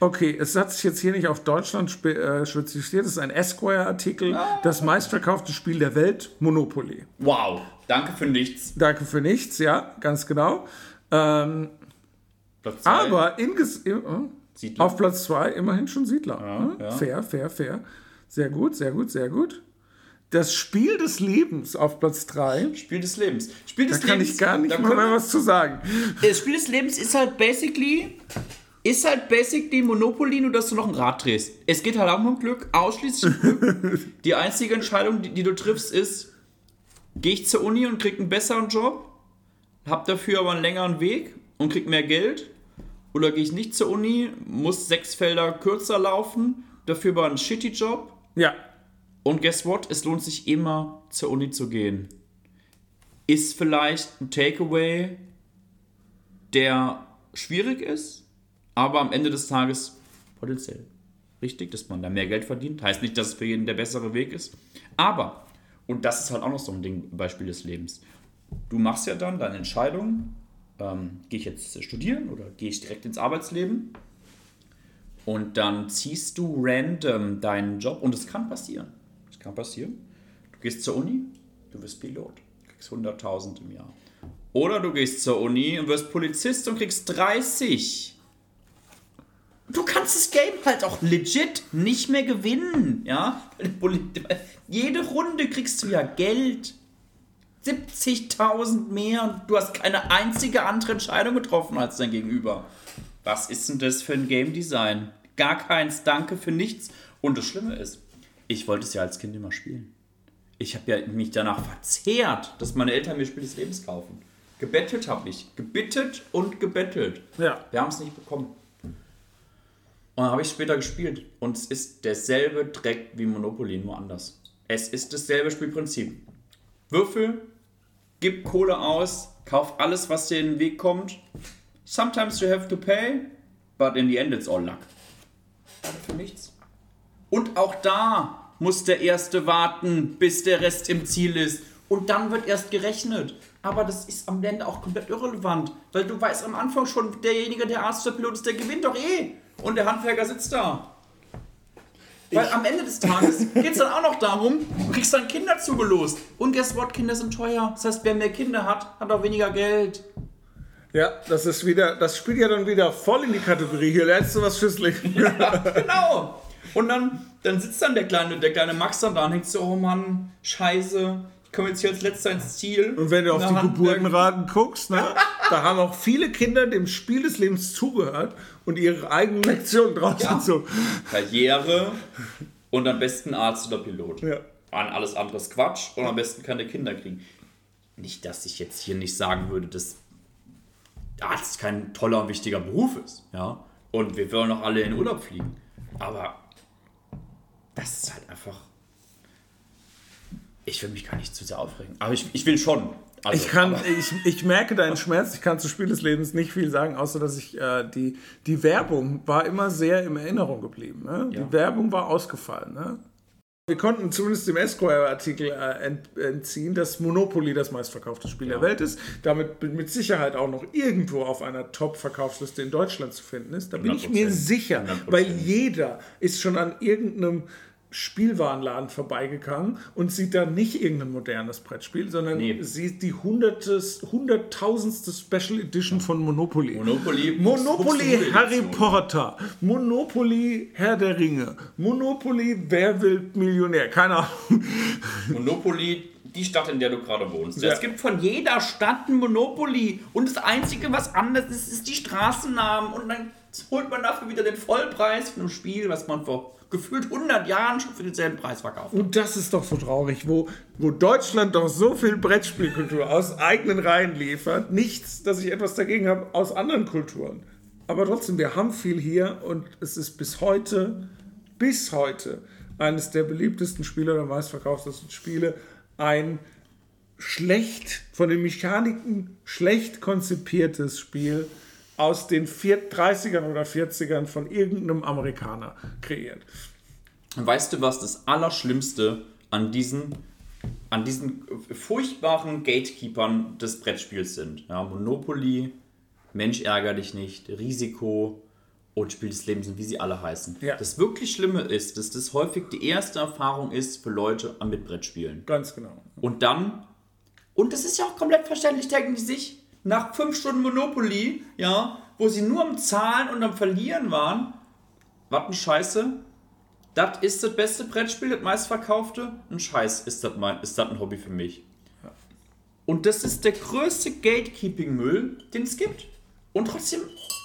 Okay, es hat sich jetzt hier nicht auf Deutschland spe äh, spezifiziert. Es ist ein Esquire-Artikel. Das meistverkaufte Spiel der Welt, Monopoly. Wow, danke für nichts. Danke für nichts, ja, ganz genau. Ähm, aber inges im, äh, Siedler. auf Platz 2 immerhin schon Siedler. Hm? ja. Fair, fair, fair. Sehr gut, sehr gut, sehr gut. Das Spiel des Lebens auf Platz 3. Spiel des Lebens. Spiel Da des kann Lebens. ich gar nicht da mal mehr was zu sagen. Das Spiel des Lebens ist halt basically. Ist halt basically Monopoly, nur dass du noch ein Rad drehst. Es geht halt auch um Glück, ausschließlich um Glück. Die einzige Entscheidung, die, die du triffst, ist: Gehe ich zur Uni und krieg einen besseren Job, hab dafür aber einen längeren Weg und krieg mehr Geld? Oder gehe ich nicht zur Uni, muss sechs Felder kürzer laufen, dafür aber einen shitty Job? Ja, Und guess what? Es lohnt sich immer zur Uni zu gehen. Ist vielleicht ein Takeaway, der schwierig ist, aber am Ende des Tages potenziell richtig, dass man da mehr Geld verdient. Heißt nicht, dass es für jeden der bessere Weg ist. Aber, und das ist halt auch noch so ein Ding, Beispiel des Lebens. Du machst ja dann deine Entscheidung, ähm, gehe ich jetzt studieren oder gehe ich direkt ins Arbeitsleben? Und dann ziehst du random deinen Job und es kann passieren. Kann passieren. Du gehst zur Uni, du wirst Pilot, kriegst 100.000 im Jahr. Oder du gehst zur Uni und wirst Polizist und kriegst 30. Du kannst das Game halt auch legit nicht mehr gewinnen, ja? Jede Runde kriegst du ja Geld. 70.000 mehr und du hast keine einzige andere Entscheidung getroffen als dein Gegenüber. Was ist denn das für ein Game Design? Gar keins, danke für nichts. Und das Schlimme ist, ich wollte es ja als Kind immer spielen. Ich habe ja mich danach verzehrt, dass meine Eltern mir Spiel des Lebens kaufen. Gebettelt habe ich. Gebittet und gebettelt. Ja. Wir haben es nicht bekommen. Und dann habe ich später gespielt. Und es ist derselbe Dreck wie Monopoly, nur anders. Es ist dasselbe Spielprinzip. Würfel, gib Kohle aus, kauf alles, was dir in den Weg kommt. Sometimes you have to pay, but in the end it's all luck. Für nichts. Und auch da muss der Erste warten, bis der Rest im Ziel ist. Und dann wird erst gerechnet. Aber das ist am Ende auch komplett irrelevant. Weil du weißt am Anfang schon, derjenige, der Arzt oder Pilot ist, der gewinnt doch eh. Und der Handwerker sitzt da. Weil am Ende des Tages geht es dann auch noch darum, du kriegst dann Kinder zugelost. Und guess what, Kinder sind teuer. Das heißt, wer mehr Kinder hat, hat auch weniger Geld. Ja, das ist wieder, das spielt ja dann wieder voll in die Kategorie. Hier lernst du was Leben. Ja, genau. Und dann, dann sitzt dann der kleine, der kleine Max dann da und denkt so, oh Mann, scheiße, ich komme jetzt hier als letzter ins Ziel. Und wenn du auf die Geburtenraten guckst, ne, da haben auch viele Kinder dem Spiel des Lebens zugehört und ihre eigenen Lektionen draus Ja. gezogen. Karriere und am besten Arzt oder Pilot. Ja. An alles andere ist Quatsch und am besten keine Kinder kriegen. Nicht, dass ich jetzt hier nicht sagen würde, dass Arzt kein toller und wichtiger Beruf ist. Ja? Und wir wollen auch alle in Urlaub fliegen. Aber das ist halt einfach. Ich will mich gar nicht zu sehr aufregen. Aber ich, ich will schon. Also, Ich, kann, ich, ich merke deinen Schmerz. Ich kann zu Spiel des Lebens nicht viel sagen, außer dass ich äh, die, die Werbung war immer sehr in Erinnerung geblieben. Ne? Ja. Die Werbung war ausgefallen. Ne? Wir konnten zumindest dem Esquire-Artikel äh, ent, entziehen, dass Monopoly das meistverkaufte Spiel der Welt ist. Damit mit Sicherheit auch noch irgendwo auf einer Top-Verkaufsliste in Deutschland zu finden ist. Da bin ich mir 100%. sicher, 100%. weil jeder ist schon an irgendeinem Spielwarenladen vorbeigegangen und sieht da nicht irgendein modernes Brettspiel, sondern Nee. sieht die hundertes, hunderttausendste Special Edition von Monopoly. Monopoly. Monopoly Buxtehude Harry Edition. Potter, Monopoly Herr der Ringe, Monopoly Wer wird Millionär, keine Ahnung. Monopoly, die Stadt, in der du gerade wohnst. Ja. Es gibt von jeder Stadt ein Monopoly. Und das Einzige, was anders ist, ist die Straßennamen. Und dann holt man dafür wieder den Vollpreis von einem Spiel, was man vor gefühlt 100 Jahren schon für denselben Preis verkauft. Und das ist doch so traurig, wo, wo Deutschland doch so viel Brettspielkultur aus eigenen Reihen liefert. Nichts, dass ich etwas dagegen habe, aus anderen Kulturen. Aber trotzdem, wir haben viel hier und es ist bis heute, bis heute, eines der beliebtesten Spiele oder meistverkauftesten Spiele, ein schlecht, von den Mechaniken schlecht konzipiertes Spiel aus den vier- 30ern oder 40ern von irgendeinem Amerikaner kreiert. Weißt du, was das Allerschlimmste an diesen, an diesen furchtbaren Gatekeepers des Brettspiels sind? Ja, Monopoly, Mensch ärger dich nicht, Risiko und Spiel des Lebens und wie sie alle heißen. Ja. Das wirklich Schlimme ist, dass das häufig die erste Erfahrung ist für Leute mit Brettspielen. Ganz genau. Und dann, und das ist ja auch komplett verständlich, denken die sich, nach fünf Stunden Monopoly, ja, wo sie nur am Zahlen und am Verlieren waren, was ein Scheiße, das ist das beste Brettspiel, das meistverkaufte, ein Scheiß ist das, mein, ist das ein Hobby für mich. Und das ist der größte Gatekeeping-Müll, den es gibt. Und trotzdem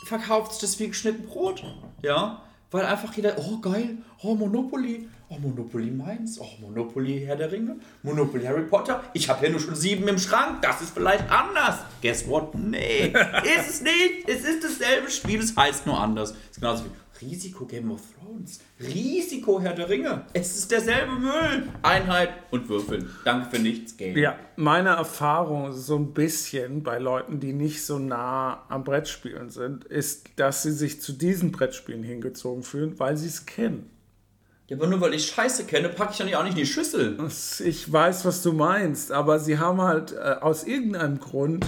verkauft sich das wie geschnitten Brot. Ja, weil einfach jeder, oh geil, oh Monopoly, oh Monopoly meins, oh Monopoly Herr der Ringe, Monopoly Harry Potter. Ich habe ja nur schon sieben im Schrank, das ist vielleicht anders. Guess what? Nee, ist es nicht. Es ist dasselbe Spiel, es heißt nur anders. Es ist genauso wie Risiko Game of Thrones, Risiko Herr der Ringe. Es ist derselbe Müll. Einheit und Würfeln. Danke für nichts, Game. Ja, meine Erfahrung so ein bisschen bei Leuten, die nicht so nah am Brettspielen sind, ist, dass sie sich zu diesen Brettspielen hingezogen fühlen, weil sie es kennen. Ja, aber nur weil ich Scheiße kenne, packe ich dann ja auch nicht in die Schüssel. Ich weiß, was du meinst, aber sie haben halt äh, aus irgendeinem Grund,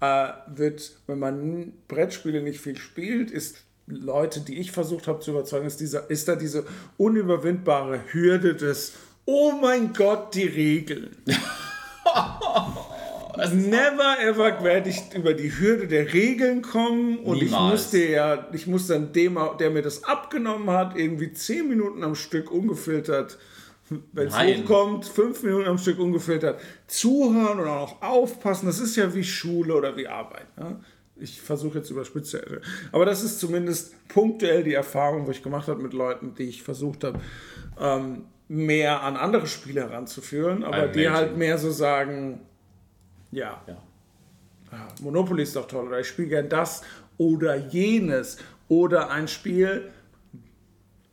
äh, wird, wenn man Brettspiele nicht viel spielt, ist Leute, die ich versucht habe zu überzeugen, ist, dieser, ist da diese unüberwindbare Hürde des Oh mein Gott, die Regeln. Never ever werde ich über die Hürde der Regeln kommen und ich Niemals. musste ja, ich muss dann dem, der mir das abgenommen hat, irgendwie 10 Minuten am Stück ungefiltert, wenn es hochkommt, 5 Minuten am Stück ungefiltert, zuhören und auch aufpassen. Das ist ja wie Schule oder wie Arbeit. Ne? Ich versuche jetzt überspitzt. Aber das ist zumindest punktuell die Erfahrung, wo ich gemacht habe mit Leuten, die ich versucht habe, ähm, mehr an andere Spiele heranzuführen, aber Ein die Mädchen. halt mehr so sagen, ja, Ja. Ah, Monopoly ist doch toll oder ich spiele gern das oder jenes oder ein Spiel,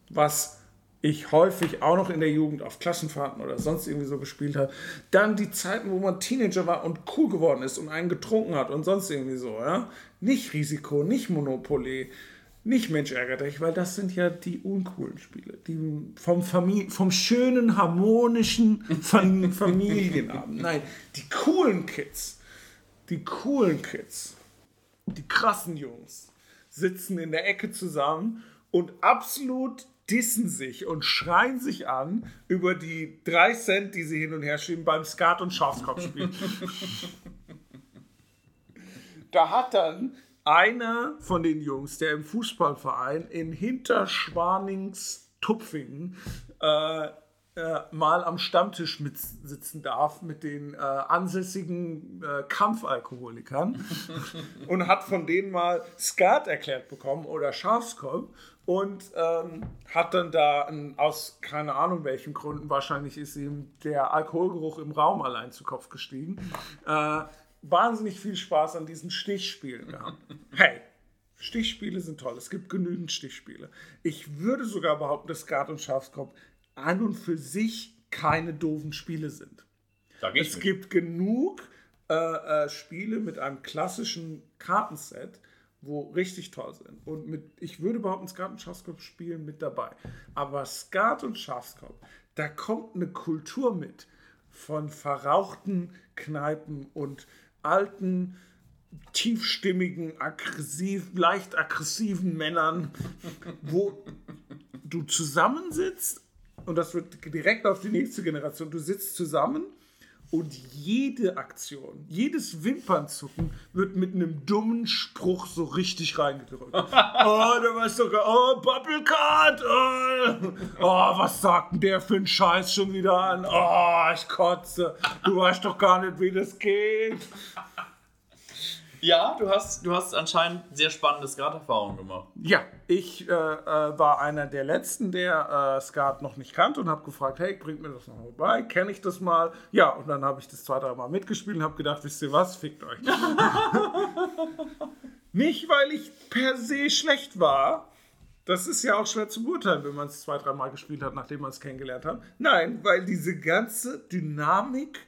was ich häufig auch noch in der Jugend auf Klassenfahrten oder sonst irgendwie so gespielt habe. Dann die Zeiten, wo man Teenager war und cool geworden ist und einen getrunken hat und sonst irgendwie so, ja. Nicht Risiko, nicht Monopoly, nicht Mensch ärgert dich, weil das sind ja die uncoolen Spiele, die vom, Famili vom schönen, harmonischen Fam Familienabend. Nein, die coolen Kids, die coolen Kids, die krassen Jungs sitzen in der Ecke zusammen und absolut dissen sich und schreien sich an über die drei Cent, die sie hin und her schieben beim Skat- und Schafskopfspiel. da hat dann einer von den Jungs, der im Fußballverein in Hinterschwanings-Tupfingen äh, äh, mal am Stammtisch mitsitzen darf mit den äh, ansässigen äh, Kampfalkoholikern und hat von denen mal Skat erklärt bekommen oder Schafskopf und ähm, hat dann da ein, aus keine Ahnung welchen Gründen, wahrscheinlich ist ihm der Alkoholgeruch im Raum allein zu Kopf gestiegen, äh, wahnsinnig viel Spaß an diesen Stichspielen gehabt. Hey, Stichspiele sind toll. Es gibt genügend Stichspiele. Ich würde sogar behaupten, dass Skat und Schafskopf an und für sich keine doofen Spiele sind. Es mit. gibt genug äh, äh, Spiele mit einem klassischen Kartenset, wo richtig toll sind. Und mit, ich würde behaupten, Skat und Schafskopf spielen mit dabei. Aber Skat und Schafskopf, da kommt eine Kultur mit von verrauchten Kneipen und alten, tiefstimmigen, aggressiv, leicht aggressiven Männern, wo du zusammensitzt und das wird direkt auf die nächste Generation. Du sitzt zusammen und jede Aktion, jedes Wimpernzucken wird mit einem dummen Spruch so richtig reingedrückt. oh, der weiß sogar, oh, Bubblecard, oh, oh, was sagt denn der für einen Scheiß schon wieder an? Oh, ich kotze. Du weißt doch gar nicht, wie das geht. Ja, du hast, du hast anscheinend sehr spannende Skat-Erfahrungen gemacht. Ja, ich äh, äh, war einer der letzten, der äh, Skat noch nicht kannte und habe gefragt, hey, bringt mir das noch mal bei, kenne ich das mal? Ja, und dann habe ich das zwei, drei Mal mitgespielt und habe gedacht, wisst ihr was, fickt euch. nicht, weil ich per se schlecht war. Das ist ja auch schwer zu beurteilen, wenn man es zwei, drei Mal gespielt hat, nachdem man es kennengelernt hat. Nein, weil diese ganze Dynamik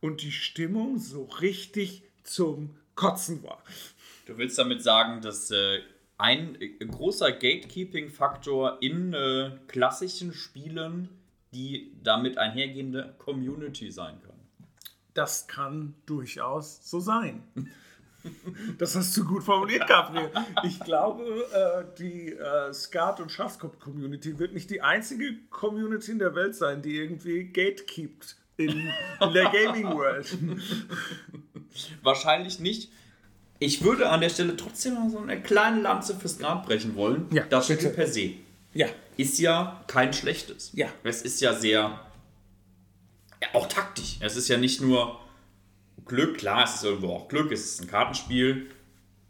und die Stimmung so richtig zum Kotzen war. Du willst damit sagen, dass äh, ein äh, großer Gatekeeping-Faktor in äh, klassischen Spielen die damit einhergehende Community sein kann. Das kann durchaus so sein. Das hast du gut formuliert, Gabriel. Ich glaube, äh, die äh, Skat- und Schafskopf-Community wird nicht die einzige Community in der Welt sein, die irgendwie gatekeept in, in der Gaming-World. Wahrscheinlich nicht. Ich würde an der Stelle trotzdem mal so eine kleine Lanze fürs Grad brechen wollen. Ja, das Spiel bitte. per se Ja, ist ja kein schlechtes. Ja. Es ist ja sehr, ja, auch taktisch. Es ist ja nicht nur Glück, klar, es ist irgendwo auch Glück, es ist ein Kartenspiel.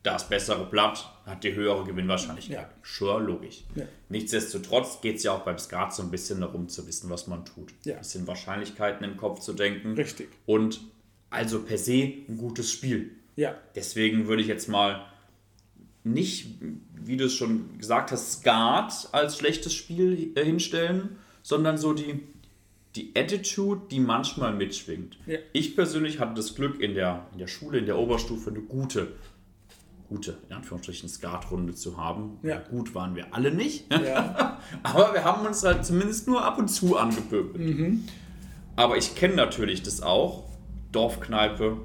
Das bessere Blatt hat die höhere Gewinnwahrscheinlichkeit. Ja. Sure, logisch. Ja. Nichtsdestotrotz geht es ja auch beim Skat so ein bisschen darum zu wissen, was man tut. Ja. Ein bisschen Wahrscheinlichkeiten im Kopf zu denken. Richtig. Und also per se ein gutes Spiel. ja, Deswegen würde ich jetzt mal nicht, wie du es schon gesagt hast, Skat als schlechtes Spiel äh, hinstellen, sondern so die, die Attitude, die manchmal mitschwingt. Ja. Ich persönlich hatte das Glück, in der, in der Schule, in der Oberstufe eine gute, gute, in Anführungsstrichen, Skatrunde zu haben. Ja. Gut waren wir alle nicht, ja, aber wir haben uns halt zumindest nur ab und zu angepöbelt. Aber ich kenne natürlich das auch. Dorfkneipe,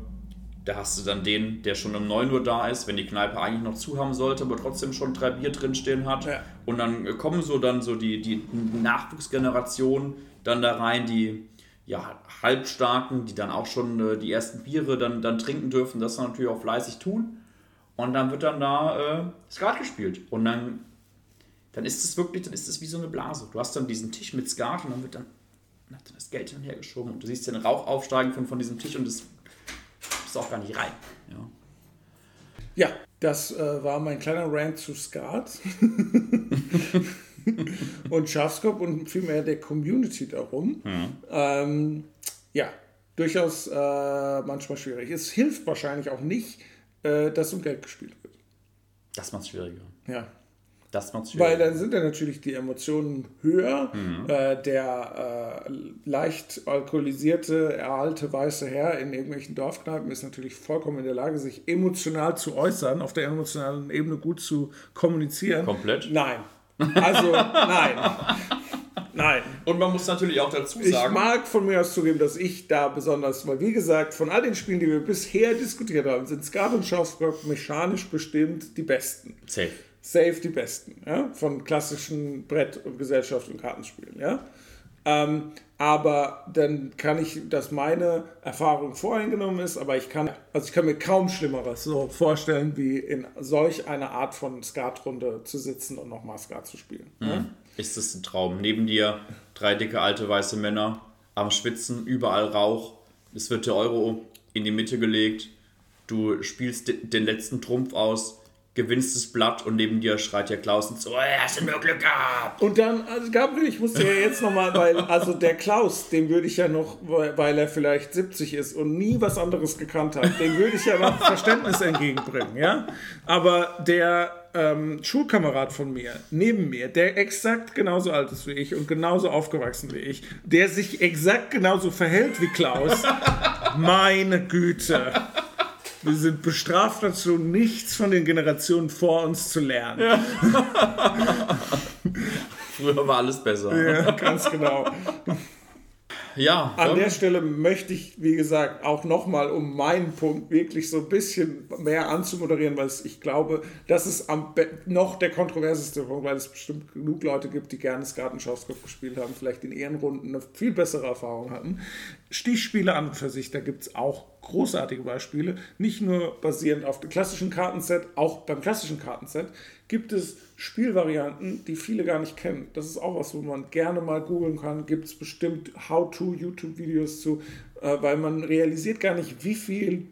da hast du dann den, der schon um 9 Uhr da ist, wenn die Kneipe eigentlich noch zu haben sollte, aber trotzdem schon drei Bier drinstehen hat. Ja. Und dann kommen so dann so die, die Nachwuchsgeneration dann da rein, die ja, Halbstarken, die dann auch schon äh, die ersten Biere dann, dann trinken dürfen, das dann natürlich auch fleißig tun. Und dann wird dann da äh, Skat gespielt. Und dann, dann ist es wirklich, dann ist es wie so eine Blase. Du hast dann diesen Tisch mit Skat und dann wird dann, dann hat dann das Geld hinhergeschoben und du siehst den Rauch aufsteigen von, von diesem Tisch und das ist auch gar nicht rein. Ja. ja. Das äh, war mein kleiner Rant zu Skat. und Schafskopf und vielmehr der Community darum. Mhm. Ähm, ja, durchaus äh, manchmal schwierig. Es hilft wahrscheinlich auch nicht, äh, dass um Geld gespielt wird. Das macht es schwieriger. Ja. Das macht's Weil dann sind dann natürlich die Emotionen höher. Mhm. Äh, der äh, leicht alkoholisierte, alte weiße Herr in irgendwelchen Dorfkneipen ist natürlich vollkommen in der Lage, sich emotional zu äußern, auf der emotionalen Ebene gut zu kommunizieren. Komplett? Nein. Also, nein. Nein. Und man muss natürlich auch dazu sagen. Ich mag von mir aus zugeben, dass ich da besonders, weil wie gesagt, von all den Spielen, die wir bisher diskutiert haben, sind Skat und Schaufrock mechanisch bestimmt die besten. Safe safe die besten, ja, von klassischen Brett- und Gesellschaft- und Kartenspielen, ja. Ähm, aber dann kann ich, dass meine Erfahrung voreingenommen ist, aber ich kann, also ich kann mir kaum Schlimmeres so vorstellen, wie in solch einer Art von Skatrunde zu sitzen und nochmal Skat zu spielen. Mhm. Ja? Ist das ein Traum? Neben dir drei dicke alte weiße Männer am Schwitzen, überall Rauch, es wird der Euro in die Mitte gelegt, du spielst den letzten Trumpf aus, gewinnst das Blatt und neben dir schreit ja Klaus und so, hast du nur Glück gehabt. Und dann, also Gabriel, ich musste ja jetzt nochmal, weil, also der Klaus, den würde ich ja noch, weil er vielleicht 70 ist und nie was anderes gekannt hat, den würde ich ja noch Verständnis entgegenbringen, ja. Aber der ähm, Schulkamerad von mir, neben mir, der exakt genauso alt ist wie ich und genauso aufgewachsen wie ich, der sich exakt genauso verhält wie Klaus, meine Güte. Wir sind bestraft dazu, nichts von den Generationen vor uns zu lernen. Ja. Früher war alles besser. Ja, ganz genau. Ja. An der Stelle möchte ich, wie gesagt, auch nochmal, um meinen Punkt wirklich so ein bisschen mehr anzumoderieren, weil ich glaube, das ist am noch der kontroverseste Punkt, weil es bestimmt genug Leute gibt, die gerne Skatenschauskopf gespielt haben, vielleicht in ihren Runden eine viel bessere Erfahrung hatten. Stichspiele an und für sich, da gibt es auch großartige Beispiele, nicht nur basierend auf dem klassischen Kartenset, auch beim klassischen Kartenset gibt es Spielvarianten, die viele gar nicht kennen. Das ist auch was, wo man gerne mal googeln kann. Gibt es bestimmt How-to-YouTube-Videos zu, äh, weil man realisiert gar nicht, wie viel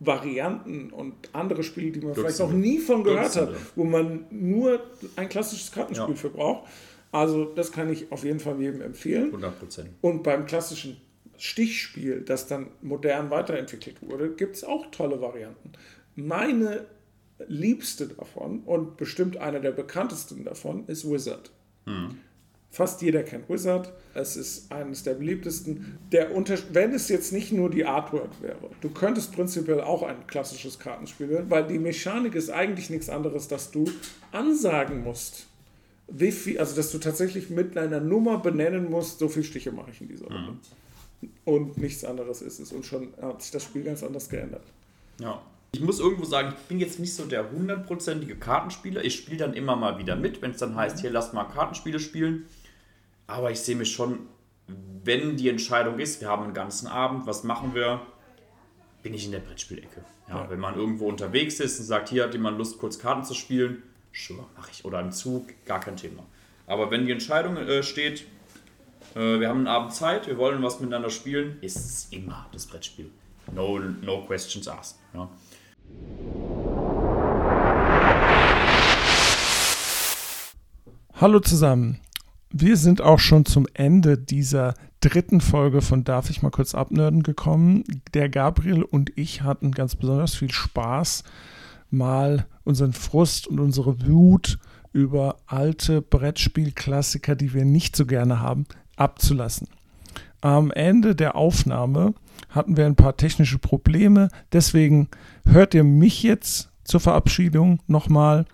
Varianten und andere Spiele, die man Dutzende. vielleicht noch nie von gehört Dutzende. hat, wo man nur ein klassisches Kartenspiel ja. für braucht. Also das kann ich auf jeden Fall jedem empfehlen. 100 Prozent. Und beim klassischen Stichspiel, das dann modern weiterentwickelt wurde, gibt es auch tolle Varianten. Meine liebste davon und bestimmt einer der bekanntesten davon ist Wizard. Hm. Fast jeder kennt Wizard. Es ist eines der beliebtesten. Der Unter wenn es jetzt nicht nur die Artwork wäre, du könntest prinzipiell auch ein klassisches Kartenspiel werden, weil die Mechanik ist eigentlich nichts anderes, dass du ansagen musst, wie viel, also dass du tatsächlich mit einer Nummer benennen musst, so viele Stiche mache ich in dieser Runde. Hm. Und nichts anderes ist es. Und schon hat sich das Spiel ganz anders geändert. Ja. Ich muss irgendwo sagen, ich bin jetzt nicht so der hundertprozentige Kartenspieler. Ich spiele dann immer mal wieder mit, wenn es dann heißt, hier lasst mal Kartenspiele spielen. Aber ich sehe mich schon, wenn die Entscheidung ist, wir haben einen ganzen Abend, was machen wir, bin ich in der Brettspielecke. Ja, ja. Wenn man irgendwo unterwegs ist und sagt, hier hat jemand Lust, kurz Karten zu spielen, sure, mache ich. Oder im Zug, gar kein Thema. Aber wenn die Entscheidung äh, steht, äh, wir haben einen Abend Zeit, wir wollen was miteinander spielen, ist es immer das Brettspiel. No, no questions asked. Ja. Hallo zusammen. Wir sind auch schon zum Ende dieser dritten Folge von Darf ich mal kurz abnörden gekommen. Der Gabriel und ich hatten ganz besonders viel Spaß, mal unseren Frust und unsere Wut über alte Brettspielklassiker, die wir nicht so gerne haben, abzulassen. Am Ende der Aufnahme hatten wir ein paar technische Probleme. Deswegen hört ihr mich jetzt zur Verabschiedung nochmal.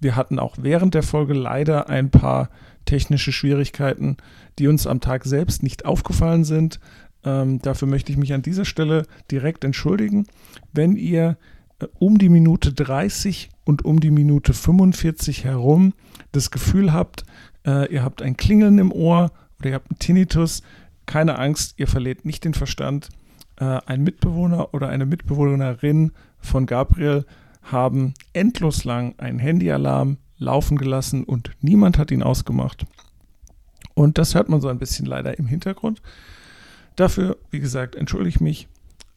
Wir hatten auch während der Folge leider ein paar technische Schwierigkeiten, die uns am Tag selbst nicht aufgefallen sind. Ähm, dafür möchte ich mich an dieser Stelle direkt entschuldigen. Wenn ihr äh, um die Minute 30 und um die Minute 45 herum das Gefühl habt, äh, ihr habt ein Klingeln im Ohr oder ihr habt einen Tinnitus, keine Angst, ihr verliert nicht den Verstand äh, ein Mitbewohner oder eine Mitbewohnerin von Gabriel haben endlos lang einen Handyalarm laufen gelassen und niemand hat ihn ausgemacht. Und das hört man so ein bisschen leider im Hintergrund. Dafür, wie gesagt, entschuldige ich mich.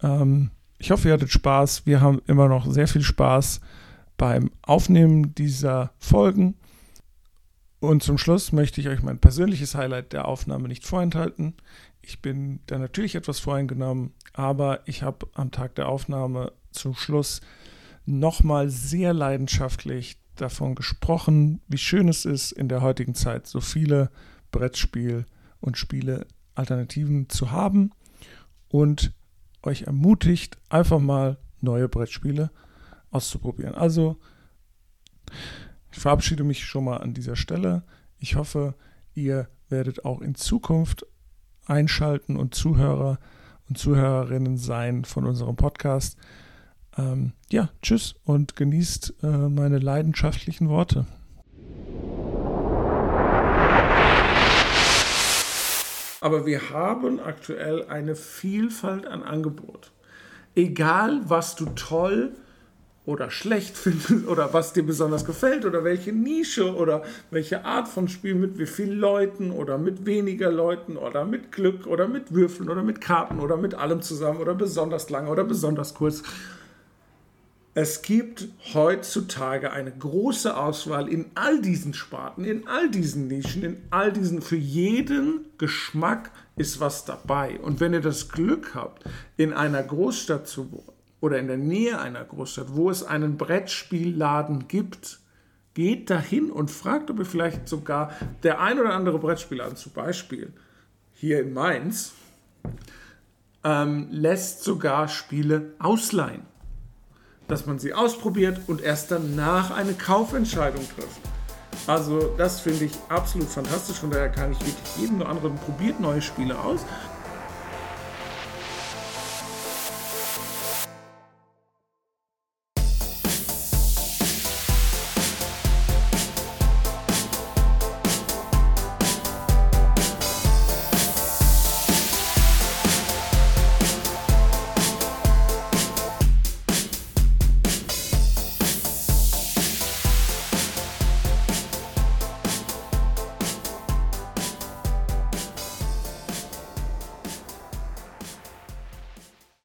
Ähm, ich hoffe, ihr hattet Spaß. Wir haben immer noch sehr viel Spaß beim Aufnehmen dieser Folgen. Und zum Schluss möchte ich euch mein persönliches Highlight der Aufnahme nicht vorenthalten. Ich bin da natürlich etwas voreingenommen, aber ich habe am Tag der Aufnahme zum Schluss nochmal sehr leidenschaftlich davon gesprochen, wie schön es ist, in der heutigen Zeit so viele Brettspiel- und Spiele-Alternativen zu haben und euch ermutigt, einfach mal neue Brettspiele auszuprobieren. Also ich verabschiede mich schon mal an dieser Stelle. Ich hoffe, ihr werdet auch in Zukunft einschalten und Zuhörer und Zuhörerinnen sein von unserem Podcast. Ähm, ja, tschüss und genießt äh, meine leidenschaftlichen Worte. Aber wir haben aktuell eine Vielfalt an Angebot. Egal, was du toll oder schlecht findest oder was dir besonders gefällt oder welche Nische oder welche Art von Spiel mit wie vielen Leuten oder mit weniger Leuten oder mit Glück oder mit Würfeln oder mit Karten oder mit allem zusammen oder besonders lang oder besonders kurz. Es gibt heutzutage eine große Auswahl in all diesen Sparten, in all diesen Nischen, in all diesen, für jeden Geschmack ist was dabei. Und wenn ihr das Glück habt, in einer Großstadt zu wohnen, oder in der Nähe einer Großstadt, wo es einen Brettspielladen gibt, geht dahin und fragt, ob ihr vielleicht sogar der ein oder andere Brettspielladen, zum Beispiel hier in Mainz, ähm, lässt sogar Spiele ausleihen. Dass man sie ausprobiert und erst danach eine Kaufentscheidung trifft. Also das finde ich absolut fantastisch. Von daher kann ich wirklich jedem oder anderen probiert neue Spiele aus.